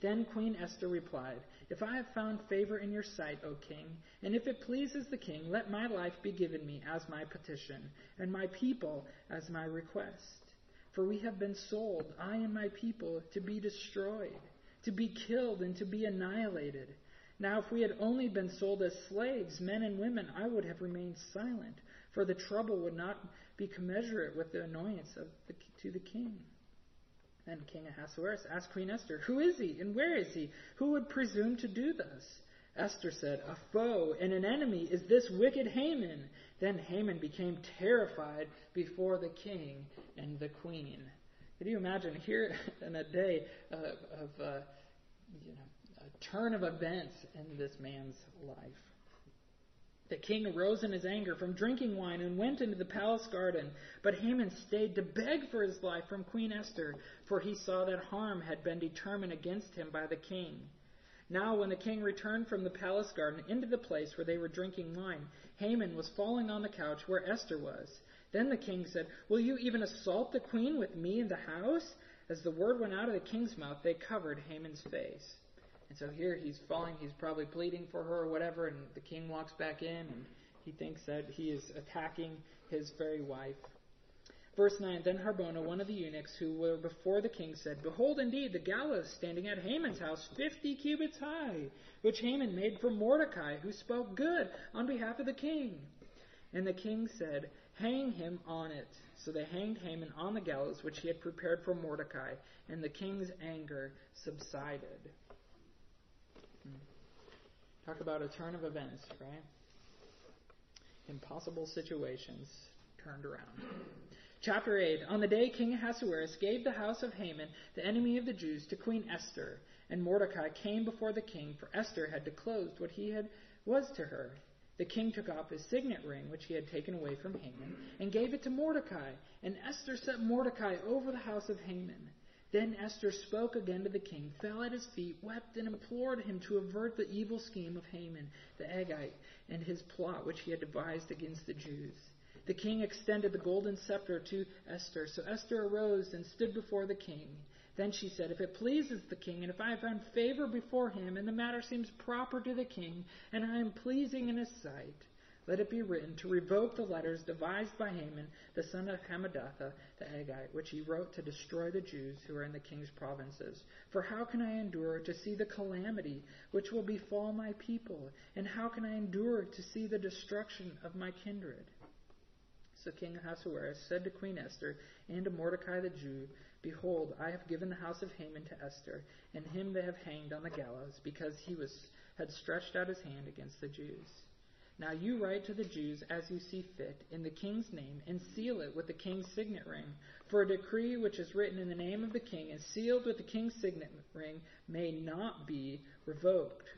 Then Queen Esther replied, If I have found favor in your sight, O king, and if it pleases the king, let my life be given me as my petition, and my people as my request. For we have been sold, I and my people, to be destroyed, to be killed, and to be annihilated. Now, if we had only been sold as slaves, men and women, I would have remained silent, for the trouble would not be commensurate with the annoyance of the, to the king. Then King Ahasuerus asked Queen Esther, Who is he, and where is he? Who would presume to do this? Esther said, A foe and an enemy is this wicked Haman. Then Haman became terrified before the king and the queen. Can you imagine here in a day uh, of uh, you know, a turn of events in this man's life? The king arose in his anger from drinking wine and went into the palace garden. But Haman stayed to beg for his life from Queen Esther, for he saw that harm had been determined against him by the king. Now, when the king returned from the palace garden into the place where they were drinking wine, Haman was falling on the couch where Esther was. Then the king said, Will you even assault the queen with me in the house? As the word went out of the king's mouth, they covered Haman's face. And so here he's falling, he's probably pleading for her or whatever, and the king walks back in and he thinks that he is attacking his very wife. Verse 9 Then Harbona, one of the eunuchs who were before the king, said, Behold, indeed, the gallows standing at Haman's house, fifty cubits high, which Haman made for Mordecai, who spoke good on behalf of the king. And the king said, Hang him on it. So they hanged Haman on the gallows which he had prepared for Mordecai, and the king's anger subsided. Mm. Talk about a turn of events, right? Impossible situations turned around. Chapter 8 On the day King Ahasuerus gave the house of Haman, the enemy of the Jews, to Queen Esther, and Mordecai came before the king, for Esther had disclosed what he had was to her. The king took off his signet ring, which he had taken away from Haman, and gave it to Mordecai, and Esther set Mordecai over the house of Haman. Then Esther spoke again to the king, fell at his feet, wept, and implored him to avert the evil scheme of Haman the Agagite and his plot which he had devised against the Jews. The king extended the golden scepter to Esther. So Esther arose and stood before the king. Then she said, If it pleases the king, and if I have found favor before him, and the matter seems proper to the king, and I am pleasing in his sight, let it be written to revoke the letters devised by Haman, the son of Hammedatha, the Agagite, which he wrote to destroy the Jews who are in the king's provinces. For how can I endure to see the calamity which will befall my people? And how can I endure to see the destruction of my kindred? So King Ahasuerus said to Queen Esther and to Mordecai the Jew, Behold, I have given the house of Haman to Esther, and him they have hanged on the gallows, because he was had stretched out his hand against the Jews. Now you write to the Jews as you see fit, in the king's name, and seal it with the king's signet ring. For a decree which is written in the name of the king and sealed with the king's signet ring may not be revoked.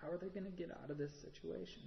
How are they going to get out of this situation?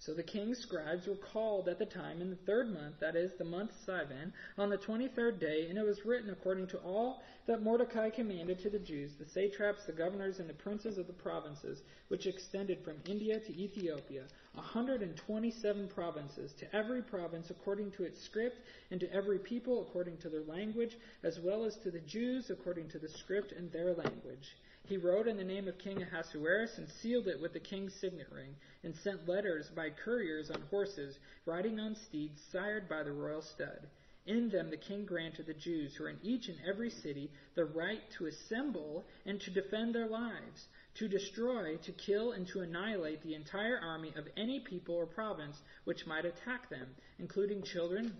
So the king's scribes were called at the time in the third month, that is, the month Sivan, on the twenty-third day, and it was written according to all that Mordecai commanded to the Jews, the satraps, the governors, and the princes of the provinces, which extended from India to Ethiopia, a hundred and twenty-seven provinces, to every province according to its script, and to every people according to their language, as well as to the Jews according to the script and their language. He wrote in the name of King Ahasuerus and sealed it with the king's signet ring, and sent letters by couriers on horses, riding on steeds sired by the royal stud. In them the king granted the Jews who are in each and every city the right to assemble and to defend their lives, to destroy, to kill, and to annihilate the entire army of any people or province which might attack them, including children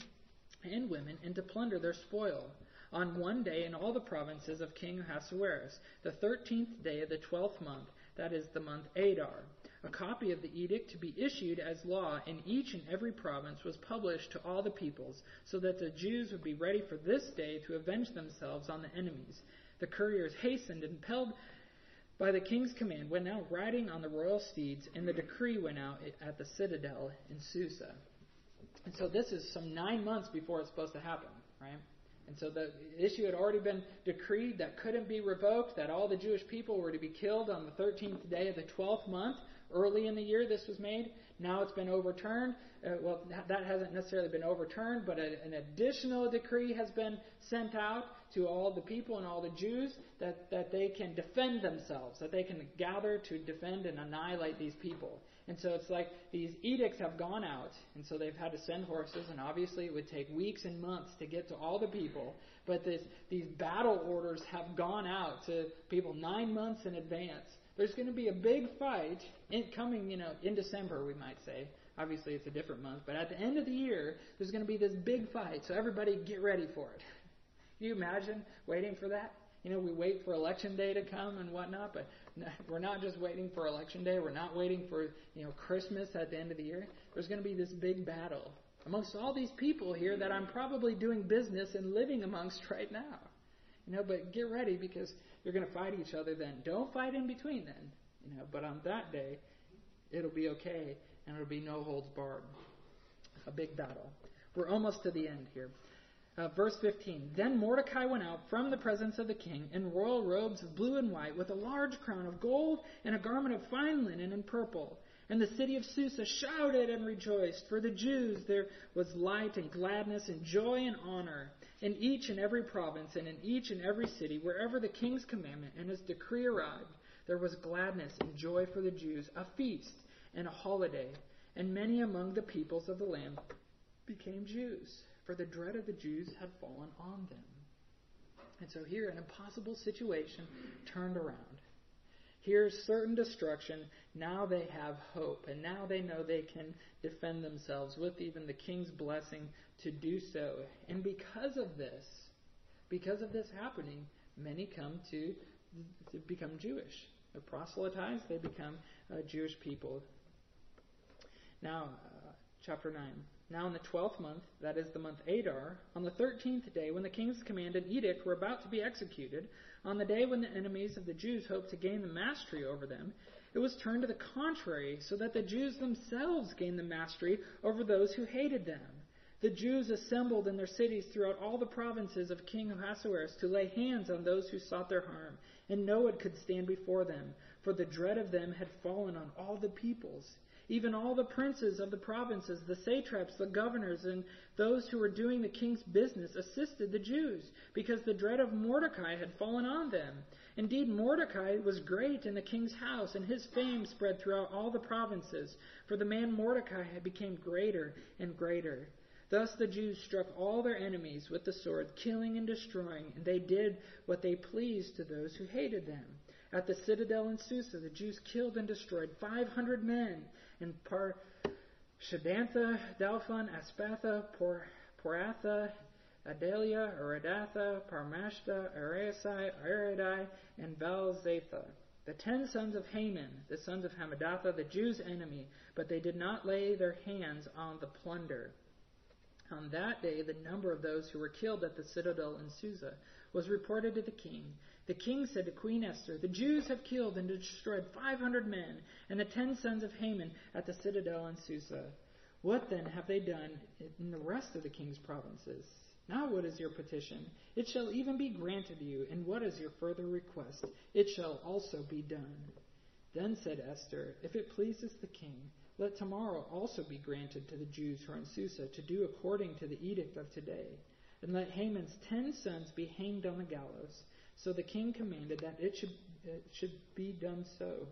and women, and to plunder their spoil on one day in all the provinces of King Ahasuerus, the thirteenth day of the twelfth month, that is the month Adar. A copy of the edict to be issued as law in each and every province was published to all the peoples, so that the Jews would be ready for this day to avenge themselves on the enemies. The couriers hastened and impelled by the king's command went out riding on the royal steeds, and the decree went out at the citadel in Susa. And so this is some nine months before it's supposed to happen, right? And so the issue had already been decreed that couldn't be revoked, that all the Jewish people were to be killed on the 13th day of the 12th month, early in the year this was made. Now it's been overturned. Uh, well, that hasn't necessarily been overturned, but a, an additional decree has been sent out to all the people and all the Jews that, that they can defend themselves, that they can gather to defend and annihilate these people. And so it's like these edicts have gone out, and so they've had to send horses, and obviously it would take weeks and months to get to all the people. But this, these battle orders have gone out to people nine months in advance. There's going to be a big fight in, coming, you know, in December, we might say. Obviously, it's a different month, but at the end of the year, there's going to be this big fight. So everybody, get ready for it. Can you imagine waiting for that? You know, we wait for election day to come and whatnot, but we're not just waiting for election day. We're not waiting for, you know, Christmas at the end of the year. There's going to be this big battle amongst all these people here that I'm probably doing business and living amongst right now. You know, but get ready because you're going to fight each other then. Don't fight in between then. You know, but on that day, it'll be okay and it'll be no holds barred. A big battle. We're almost to the end here. Uh, verse 15 Then Mordecai went out from the presence of the king in royal robes of blue and white, with a large crown of gold and a garment of fine linen and purple. And the city of Susa shouted and rejoiced. For the Jews there was light and gladness and joy and honor. In each and every province and in each and every city, wherever the king's commandment and his decree arrived, there was gladness and joy for the Jews, a feast and a holiday. And many among the peoples of the land became Jews, for the dread of the Jews had fallen on them. And so here, an impossible situation turned around. Here's certain destruction. Now they have hope, and now they know they can defend themselves with even the king's blessing to do so. And because of this, because of this happening, many come to, to become Jewish. They proselytize, they become Jewish people. Now, chapter 9. Now, in the twelfth month, that is the month Adar, on the thirteenth day, when the king's command and edict were about to be executed, on the day when the enemies of the Jews hoped to gain the mastery over them, it was turned to the contrary, so that the Jews themselves gained the mastery over those who hated them. The Jews assembled in their cities throughout all the provinces of King Ahasuerus to lay hands on those who sought their harm, and no one could stand before them, for the dread of them had fallen on all the peoples. Even all the princes of the provinces, the satraps, the governors, and those who were doing the king's business assisted the Jews, because the dread of Mordecai had fallen on them. Indeed, Mordecai was great in the king's house, and his fame spread throughout all the provinces, for the man Mordecai had become greater and greater. Thus the Jews struck all their enemies with the sword, killing and destroying, and they did what they pleased to those who hated them. At the citadel in Susa, the Jews killed and destroyed 500 men in Par Shadantha, Dalphon, Aspatha, Por, Poratha, Adalia, Aradatha, Parmashta, Araesai, Aradai, and Vaizatha. The ten sons of Haman, the sons of Hammedatha, the Jews' enemy, but they did not lay their hands on the plunder. On that day, the number of those who were killed at the citadel in Susa was reported to the king, the king said to Queen Esther, The Jews have killed and destroyed 500 men and the ten sons of Haman at the citadel in Susa. What then have they done in the rest of the king's provinces? Now what is your petition? It shall even be granted you. And what is your further request? It shall also be done. Then said Esther, If it pleases the king, let tomorrow also be granted to the Jews who are in Susa to do according to the edict of today. And let Haman's ten sons be hanged on the gallows so the king commanded that it should, it should be done so.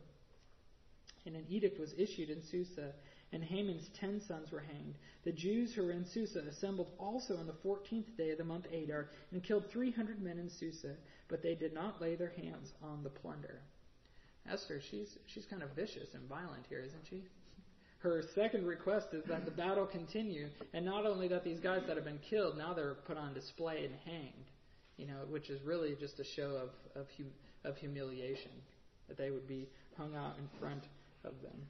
And an edict was issued in Susa, and Haman's ten sons were hanged. The Jews who were in Susa assembled also on the fourteenth day of the month Adar, and killed three hundred men in Susa, but they did not lay their hands on the plunder. Esther, she's she's kind of vicious and violent here, isn't she? Her second request is that the battle continue, and not only that these guys that have been killed, now they're put on display and hanged you know, which is really just a show of of, hum, of humiliation that they would be hung out in front of them.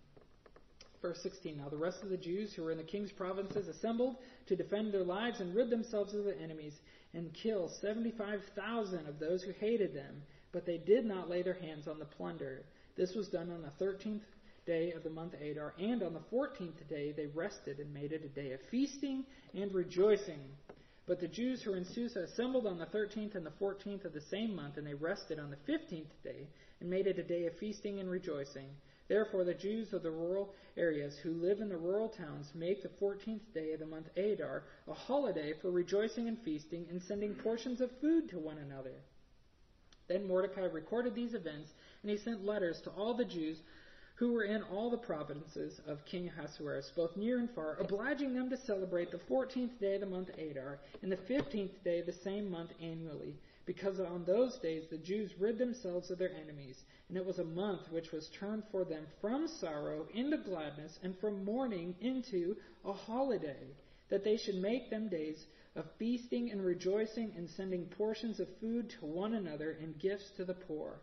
Verse 16 Now the rest of the Jews who were in the king's provinces assembled to defend their lives and rid themselves of their enemies and kill 75,000 of those who hated them, but they did not lay their hands on the plunder. This was done on the 13th day of the month Adar, and on the 14th day they rested and made it a day of feasting and rejoicing. But the Jews who were in Susa assembled on the thirteenth and the fourteenth of the same month, and they rested on the fifteenth day, and made it a day of feasting and rejoicing. Therefore, the Jews of the rural areas who live in the rural towns make the 14th day of the month Adar a holiday for rejoicing and feasting and sending portions of food to one another. Then Mordecai recorded these events, and he sent letters to all the Jews who were in all the provinces of King Ahasuerus, both near and far, obliging them to celebrate the 14th day of the month Adar and the 15th day of the same month annually, because on those days the Jews rid themselves of their enemies and it was a month which was turned for them from sorrow into gladness, and from mourning into a holiday, that they should make them days of feasting and rejoicing, and sending portions of food to one another and gifts to the poor.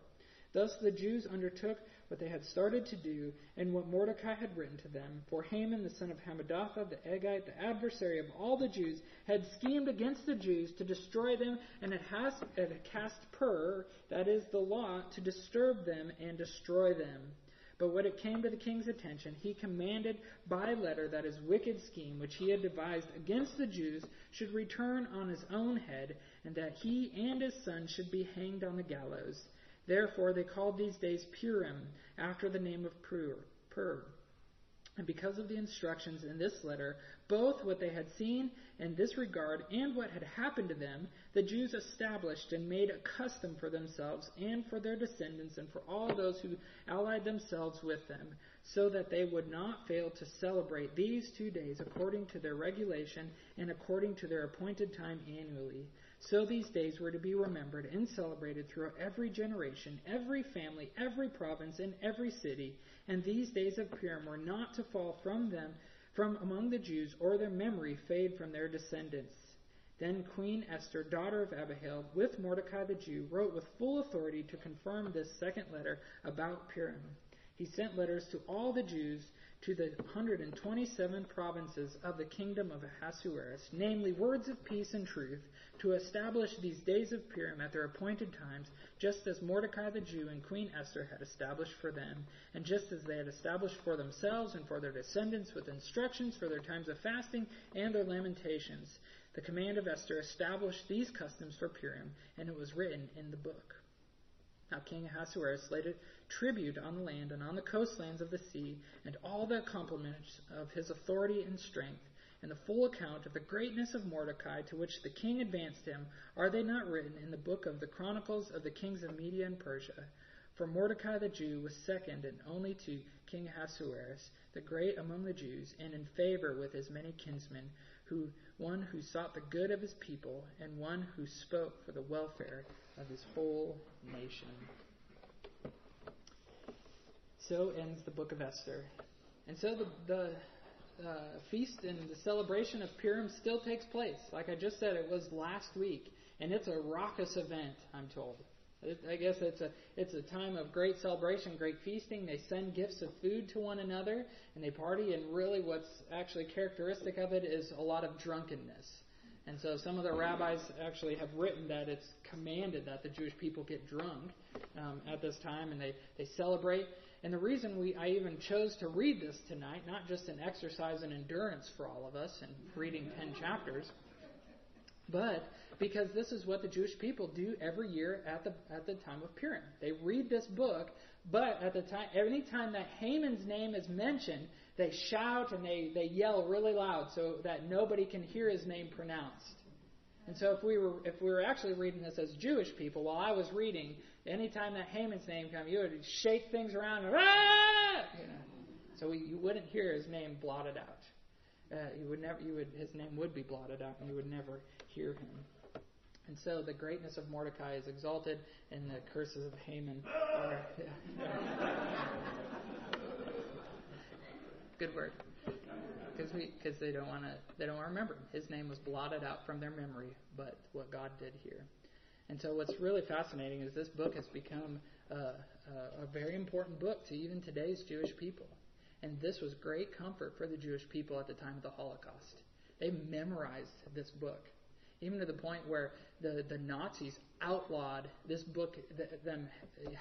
Thus the Jews undertook what they had started to do, and what Mordecai had written to them. For Haman, the son of Hammedatha, the Agagite, the adversary of all the Jews, had schemed against the Jews to destroy them, and had, had cast pur, that is, the law, to disturb them and destroy them. But when it came to the king's attention, he commanded by letter that his wicked scheme, which he had devised against the Jews, should return on his own head, and that he and his son should be hanged on the gallows. Therefore they called these days Purim, after the name of Pur. Pur. And because of the instructions in this letter, both what they had seen in this regard and what had happened to them, the Jews established and made a custom for themselves and for their descendants and for all those who allied themselves with them, so that they would not fail to celebrate these two days according to their regulation and according to their appointed time annually. So these days were to be remembered and celebrated throughout every generation, every family, every province, and every city. And these days of Purim were not to fall from them, from among the Jews, or their memory fade from their descendants. Then Queen Esther, daughter of Abihail, with Mordecai the Jew, wrote with full authority to confirm this second letter about Purim. He sent letters to all the Jews to the 127 provinces of the kingdom of Ahasuerus, namely words of peace and truth, to establish these days of Purim at their appointed times, just as Mordecai the Jew and Queen Esther had established for them, and just as they had established for themselves and for their descendants with instructions for their times of fasting and their lamentations. The command of Esther established these customs for Purim, and it was written in the book. Now King Ahasuerus laid a tribute on the land and on the coastlands of the sea, and all the accomplishments of his authority and strength, and the full account of the greatness of Mordecai to which the king advanced him, are they not written in the book of the Chronicles of the kings of Media and Persia? For Mordecai the Jew was second and only to King Ahasuerus, the great among the Jews, and in favor with his many kinsmen, who one who sought the good of his people, and one who spoke for the welfare of his whole nation. So ends the book of Esther. And so the, the uh, feast and the celebration of Purim still takes place. Like I just said, it was last week, and it's a raucous event, I'm told. I guess it's a it's a time of great celebration, great feasting. They send gifts of food to one another, and they party. And really, what's actually characteristic of it is a lot of drunkenness. And so, some of the rabbis actually have written that it's commanded that the Jewish people get drunk um, at this time, and they they celebrate. And the reason we I even chose to read this tonight, not just an exercise in endurance for all of us and reading 10 chapters, but because this is what the Jewish people do every year at the at the time of Purim. They read this book, but at the time any time that Haman's name is mentioned, they shout and they, they yell really loud so that nobody can hear his name pronounced. And so if we were if we were actually reading this as Jewish people, while I was reading, anytime that Haman's name came, you would shake things around and ah! you know. So we, you wouldn't hear his name blotted out. Uh, you would never. You would. His name would be blotted out, and you would never hear him. And so the greatness of Mordecai is exalted, and the curses of Haman are. Yeah. Good word. Because we, because they don't want to, they don't remember. His name was blotted out from their memory, but what God did here. And so, what's really fascinating is this book has become a, a, a very important book to even today's Jewish people. And this was great comfort for the Jewish people at the time of the Holocaust. They memorized this book, even to the point where the, the Nazis outlawed this book, them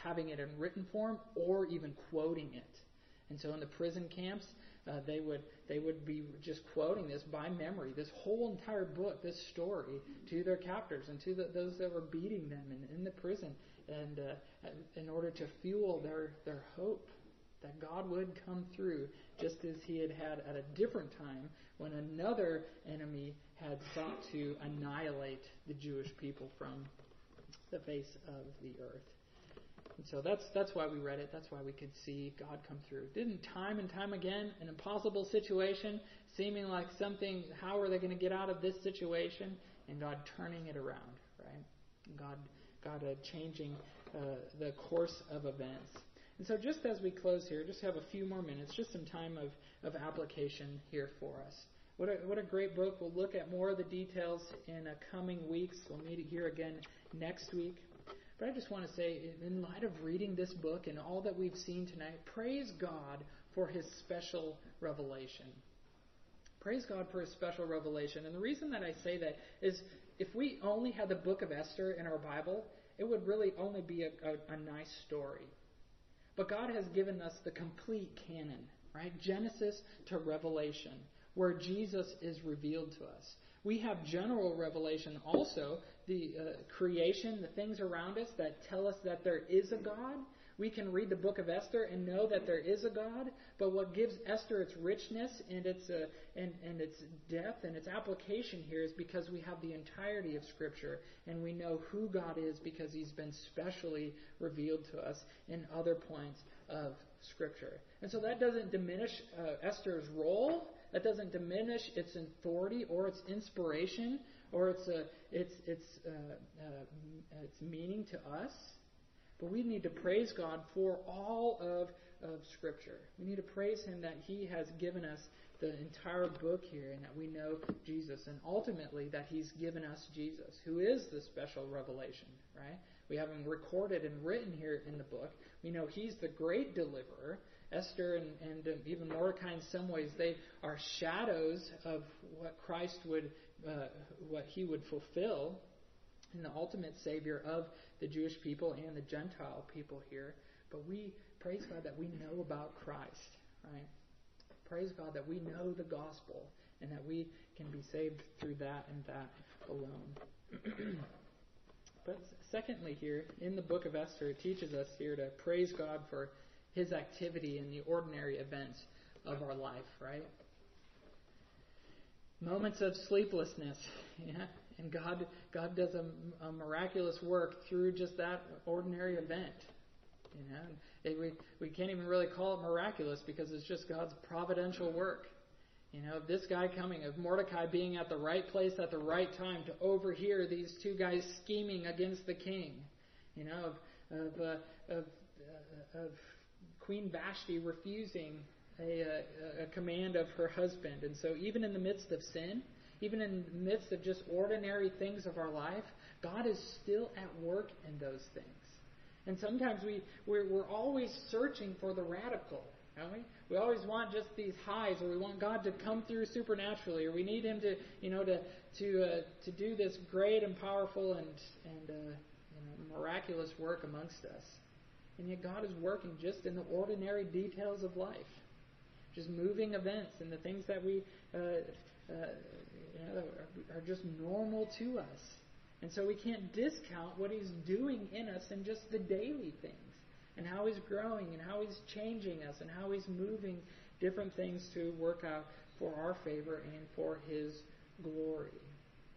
having it in written form or even quoting it. And so in the prison camps, uh, they would they would be just quoting this by memory, this whole entire book, this story, to their captors and to the, those that were beating them in, in the prison, and uh, in order to fuel their their hope that God would come through just as he had had at a different time when another enemy had sought to annihilate the Jewish people from the face of the earth. And so that's that's why we read it. That's why we could see God come through. Didn't time and time again an impossible situation, seeming like something. How are they going to get out of this situation? And God turning it around, right? God, God uh, changing uh, the course of events. And so, just as we close here, just have a few more minutes, just some time of, of application here for us. What a, what a great book. We'll look at more of the details in uh, coming weeks. We'll meet here again next week. But I just want to say, in light of reading this book and all that we've seen tonight, praise God for His special revelation. Praise God for His special revelation. And the reason that I say that is if we only had the book of Esther in our Bible, it would really only be a, a, a nice story. But God has given us the complete canon, right? Genesis to Revelation, where Jesus is revealed to us. We have general revelation also, the uh, creation, the things around us that tell us that there is a God. We can read the book of Esther and know that there is a God, but what gives Esther its richness and its uh, and, and its depth and its application here is because we have the entirety of Scripture and we know who God is because He's been specially revealed to us in other points of Scripture. And so that doesn't diminish uh, Esther's role. That doesn't diminish its authority or its inspiration or its uh, its its uh, uh, its meaning to us. But we need to praise God for all of, of Scripture. We need to praise Him that He has given us the entire book here and that we know Jesus. And ultimately, that He's given us Jesus, who is the special revelation, right? We have Him recorded and written here in the book. We know He's the great deliverer. Esther and, and um, even Mordecai, in some ways, they are shadows of what Christ would, uh, what He would fulfill and the ultimate Savior of the Jewish people and the Gentile people here. But we praise God that we know about Christ, right? Praise God that we know the gospel and that we can be saved through that and that alone. but secondly, here in the book of Esther, it teaches us here to praise God for his activity in the ordinary events of our life, right? Moments of sleeplessness, yeah, and God, God does a, a miraculous work through just that ordinary event. You know, it, we we can't even really call it miraculous because it's just God's providential work. You know, of this guy coming, of Mordecai being at the right place at the right time to overhear these two guys scheming against the king. You know, of of uh, of, uh, of Queen Vashti refusing a, a, command of her husband, and so even in the midst of sin, even in the midst of just ordinary things of our life, God is still at work in those things. And sometimes we, we're, we're always searching for the radical, aren't we? We always want just these highs, or we want God to come through supernaturally, or we need Him to, you know, to to uh, to do this great and powerful and and uh, you know, miraculous work amongst us. And yet God is working just in the ordinary details of life, just moving events and the things that we uh, uh, you know, are just normal to us. And so we can't discount what He's doing in us in just the daily things, and how He's growing, and how He's changing us, and how He's moving different things to work out for our favor and for His glory.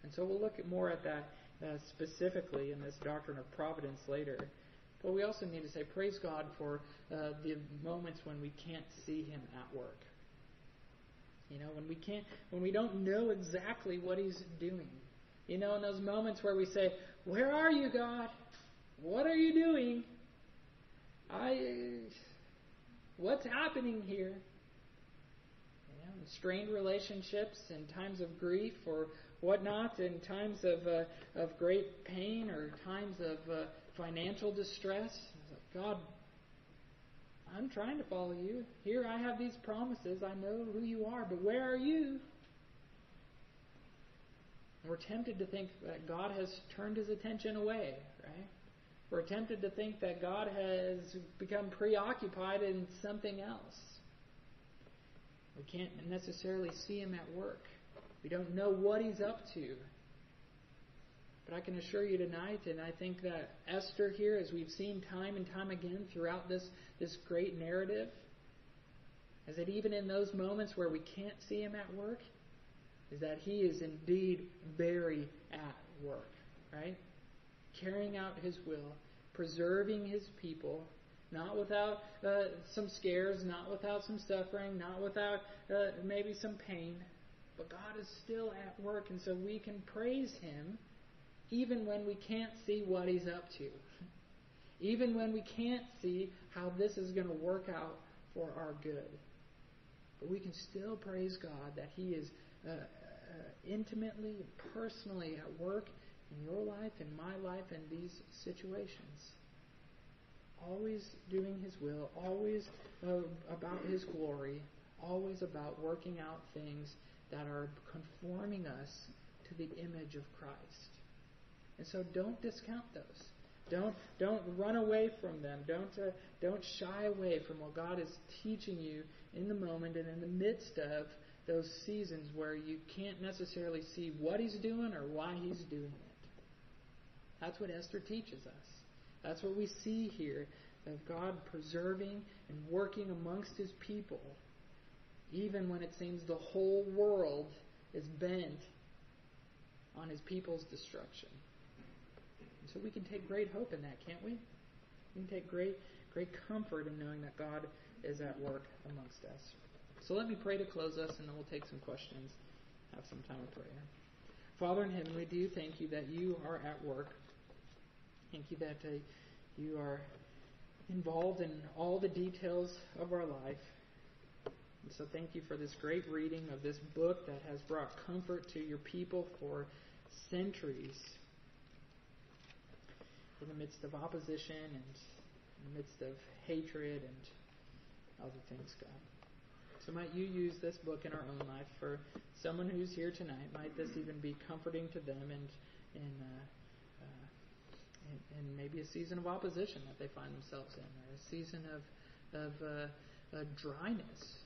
And so we'll look at more at that uh, specifically in this doctrine of providence later. But we also need to say, praise God for uh, the moments when we can't see Him at work. You know, when we can't, when we don't know exactly what He's doing. You know, in those moments where we say, "Where are you, God? What are you doing? I, what's happening here?" You know, strained relationships, in times of grief or whatnot, in times of uh, of great pain or times of uh, financial distress. God, I'm trying to follow you. Here I have these promises. I know who you are, but where are you? We're tempted to think that God has turned his attention away, right? We're tempted to think that God has become preoccupied in something else. We can't necessarily see him at work. We don't know what he's up to. But I can assure you tonight, and I think that Esther here, as we've seen time and time again throughout this, this great narrative, is that even in those moments where we can't see Him at work, is that He is indeed very at work, right? Carrying out His will, preserving His people, not without uh, some scares, not without some suffering, not without uh, maybe some pain, but God is still at work, and so we can praise Him even when we can't see what He's up to. Even when we can't see how this is going to work out for our good. But we can still praise God that He is uh, uh, intimately, personally at work in your life, in my life, in these situations. Always doing His will, always uh, about His glory, always about working out things that are conforming us to the image of Christ. And so don't discount those. Don't don't run away from them. Don't uh, don't shy away from what God is teaching you in the moment and in the midst of those seasons where you can't necessarily see what He's doing or why He's doing it. That's what Esther teaches us. That's what we see here of God preserving and working amongst His people, even when it seems the whole world is bent on His people's destruction. So we can take great hope in that, can't we? We can take great, great comfort in knowing that God is at work amongst us. So let me pray to close us, and then we'll take some questions, have some time of prayer. Father in heaven, we do thank you that you are at work. Thank you that uh, you are involved in all the details of our life. And so thank you for this great reading of this book that has brought comfort to your people for centuries in the midst of opposition and in the midst of hatred and other things, God. So might you use this book in our own life for someone who's here tonight. Might this even be comforting to them and in, uh, uh, in maybe a season of opposition that they find themselves in, or a season of of uh, dryness,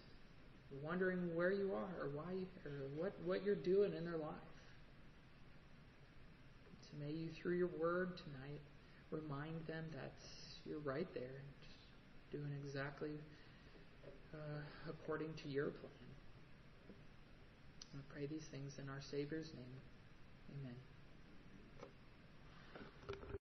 wondering where you are or why or what what you're doing in their life. So may you, through your word tonight, remind them that you're right there, doing exactly uh, according to your plan. I pray these things in our Savior's name. Amen.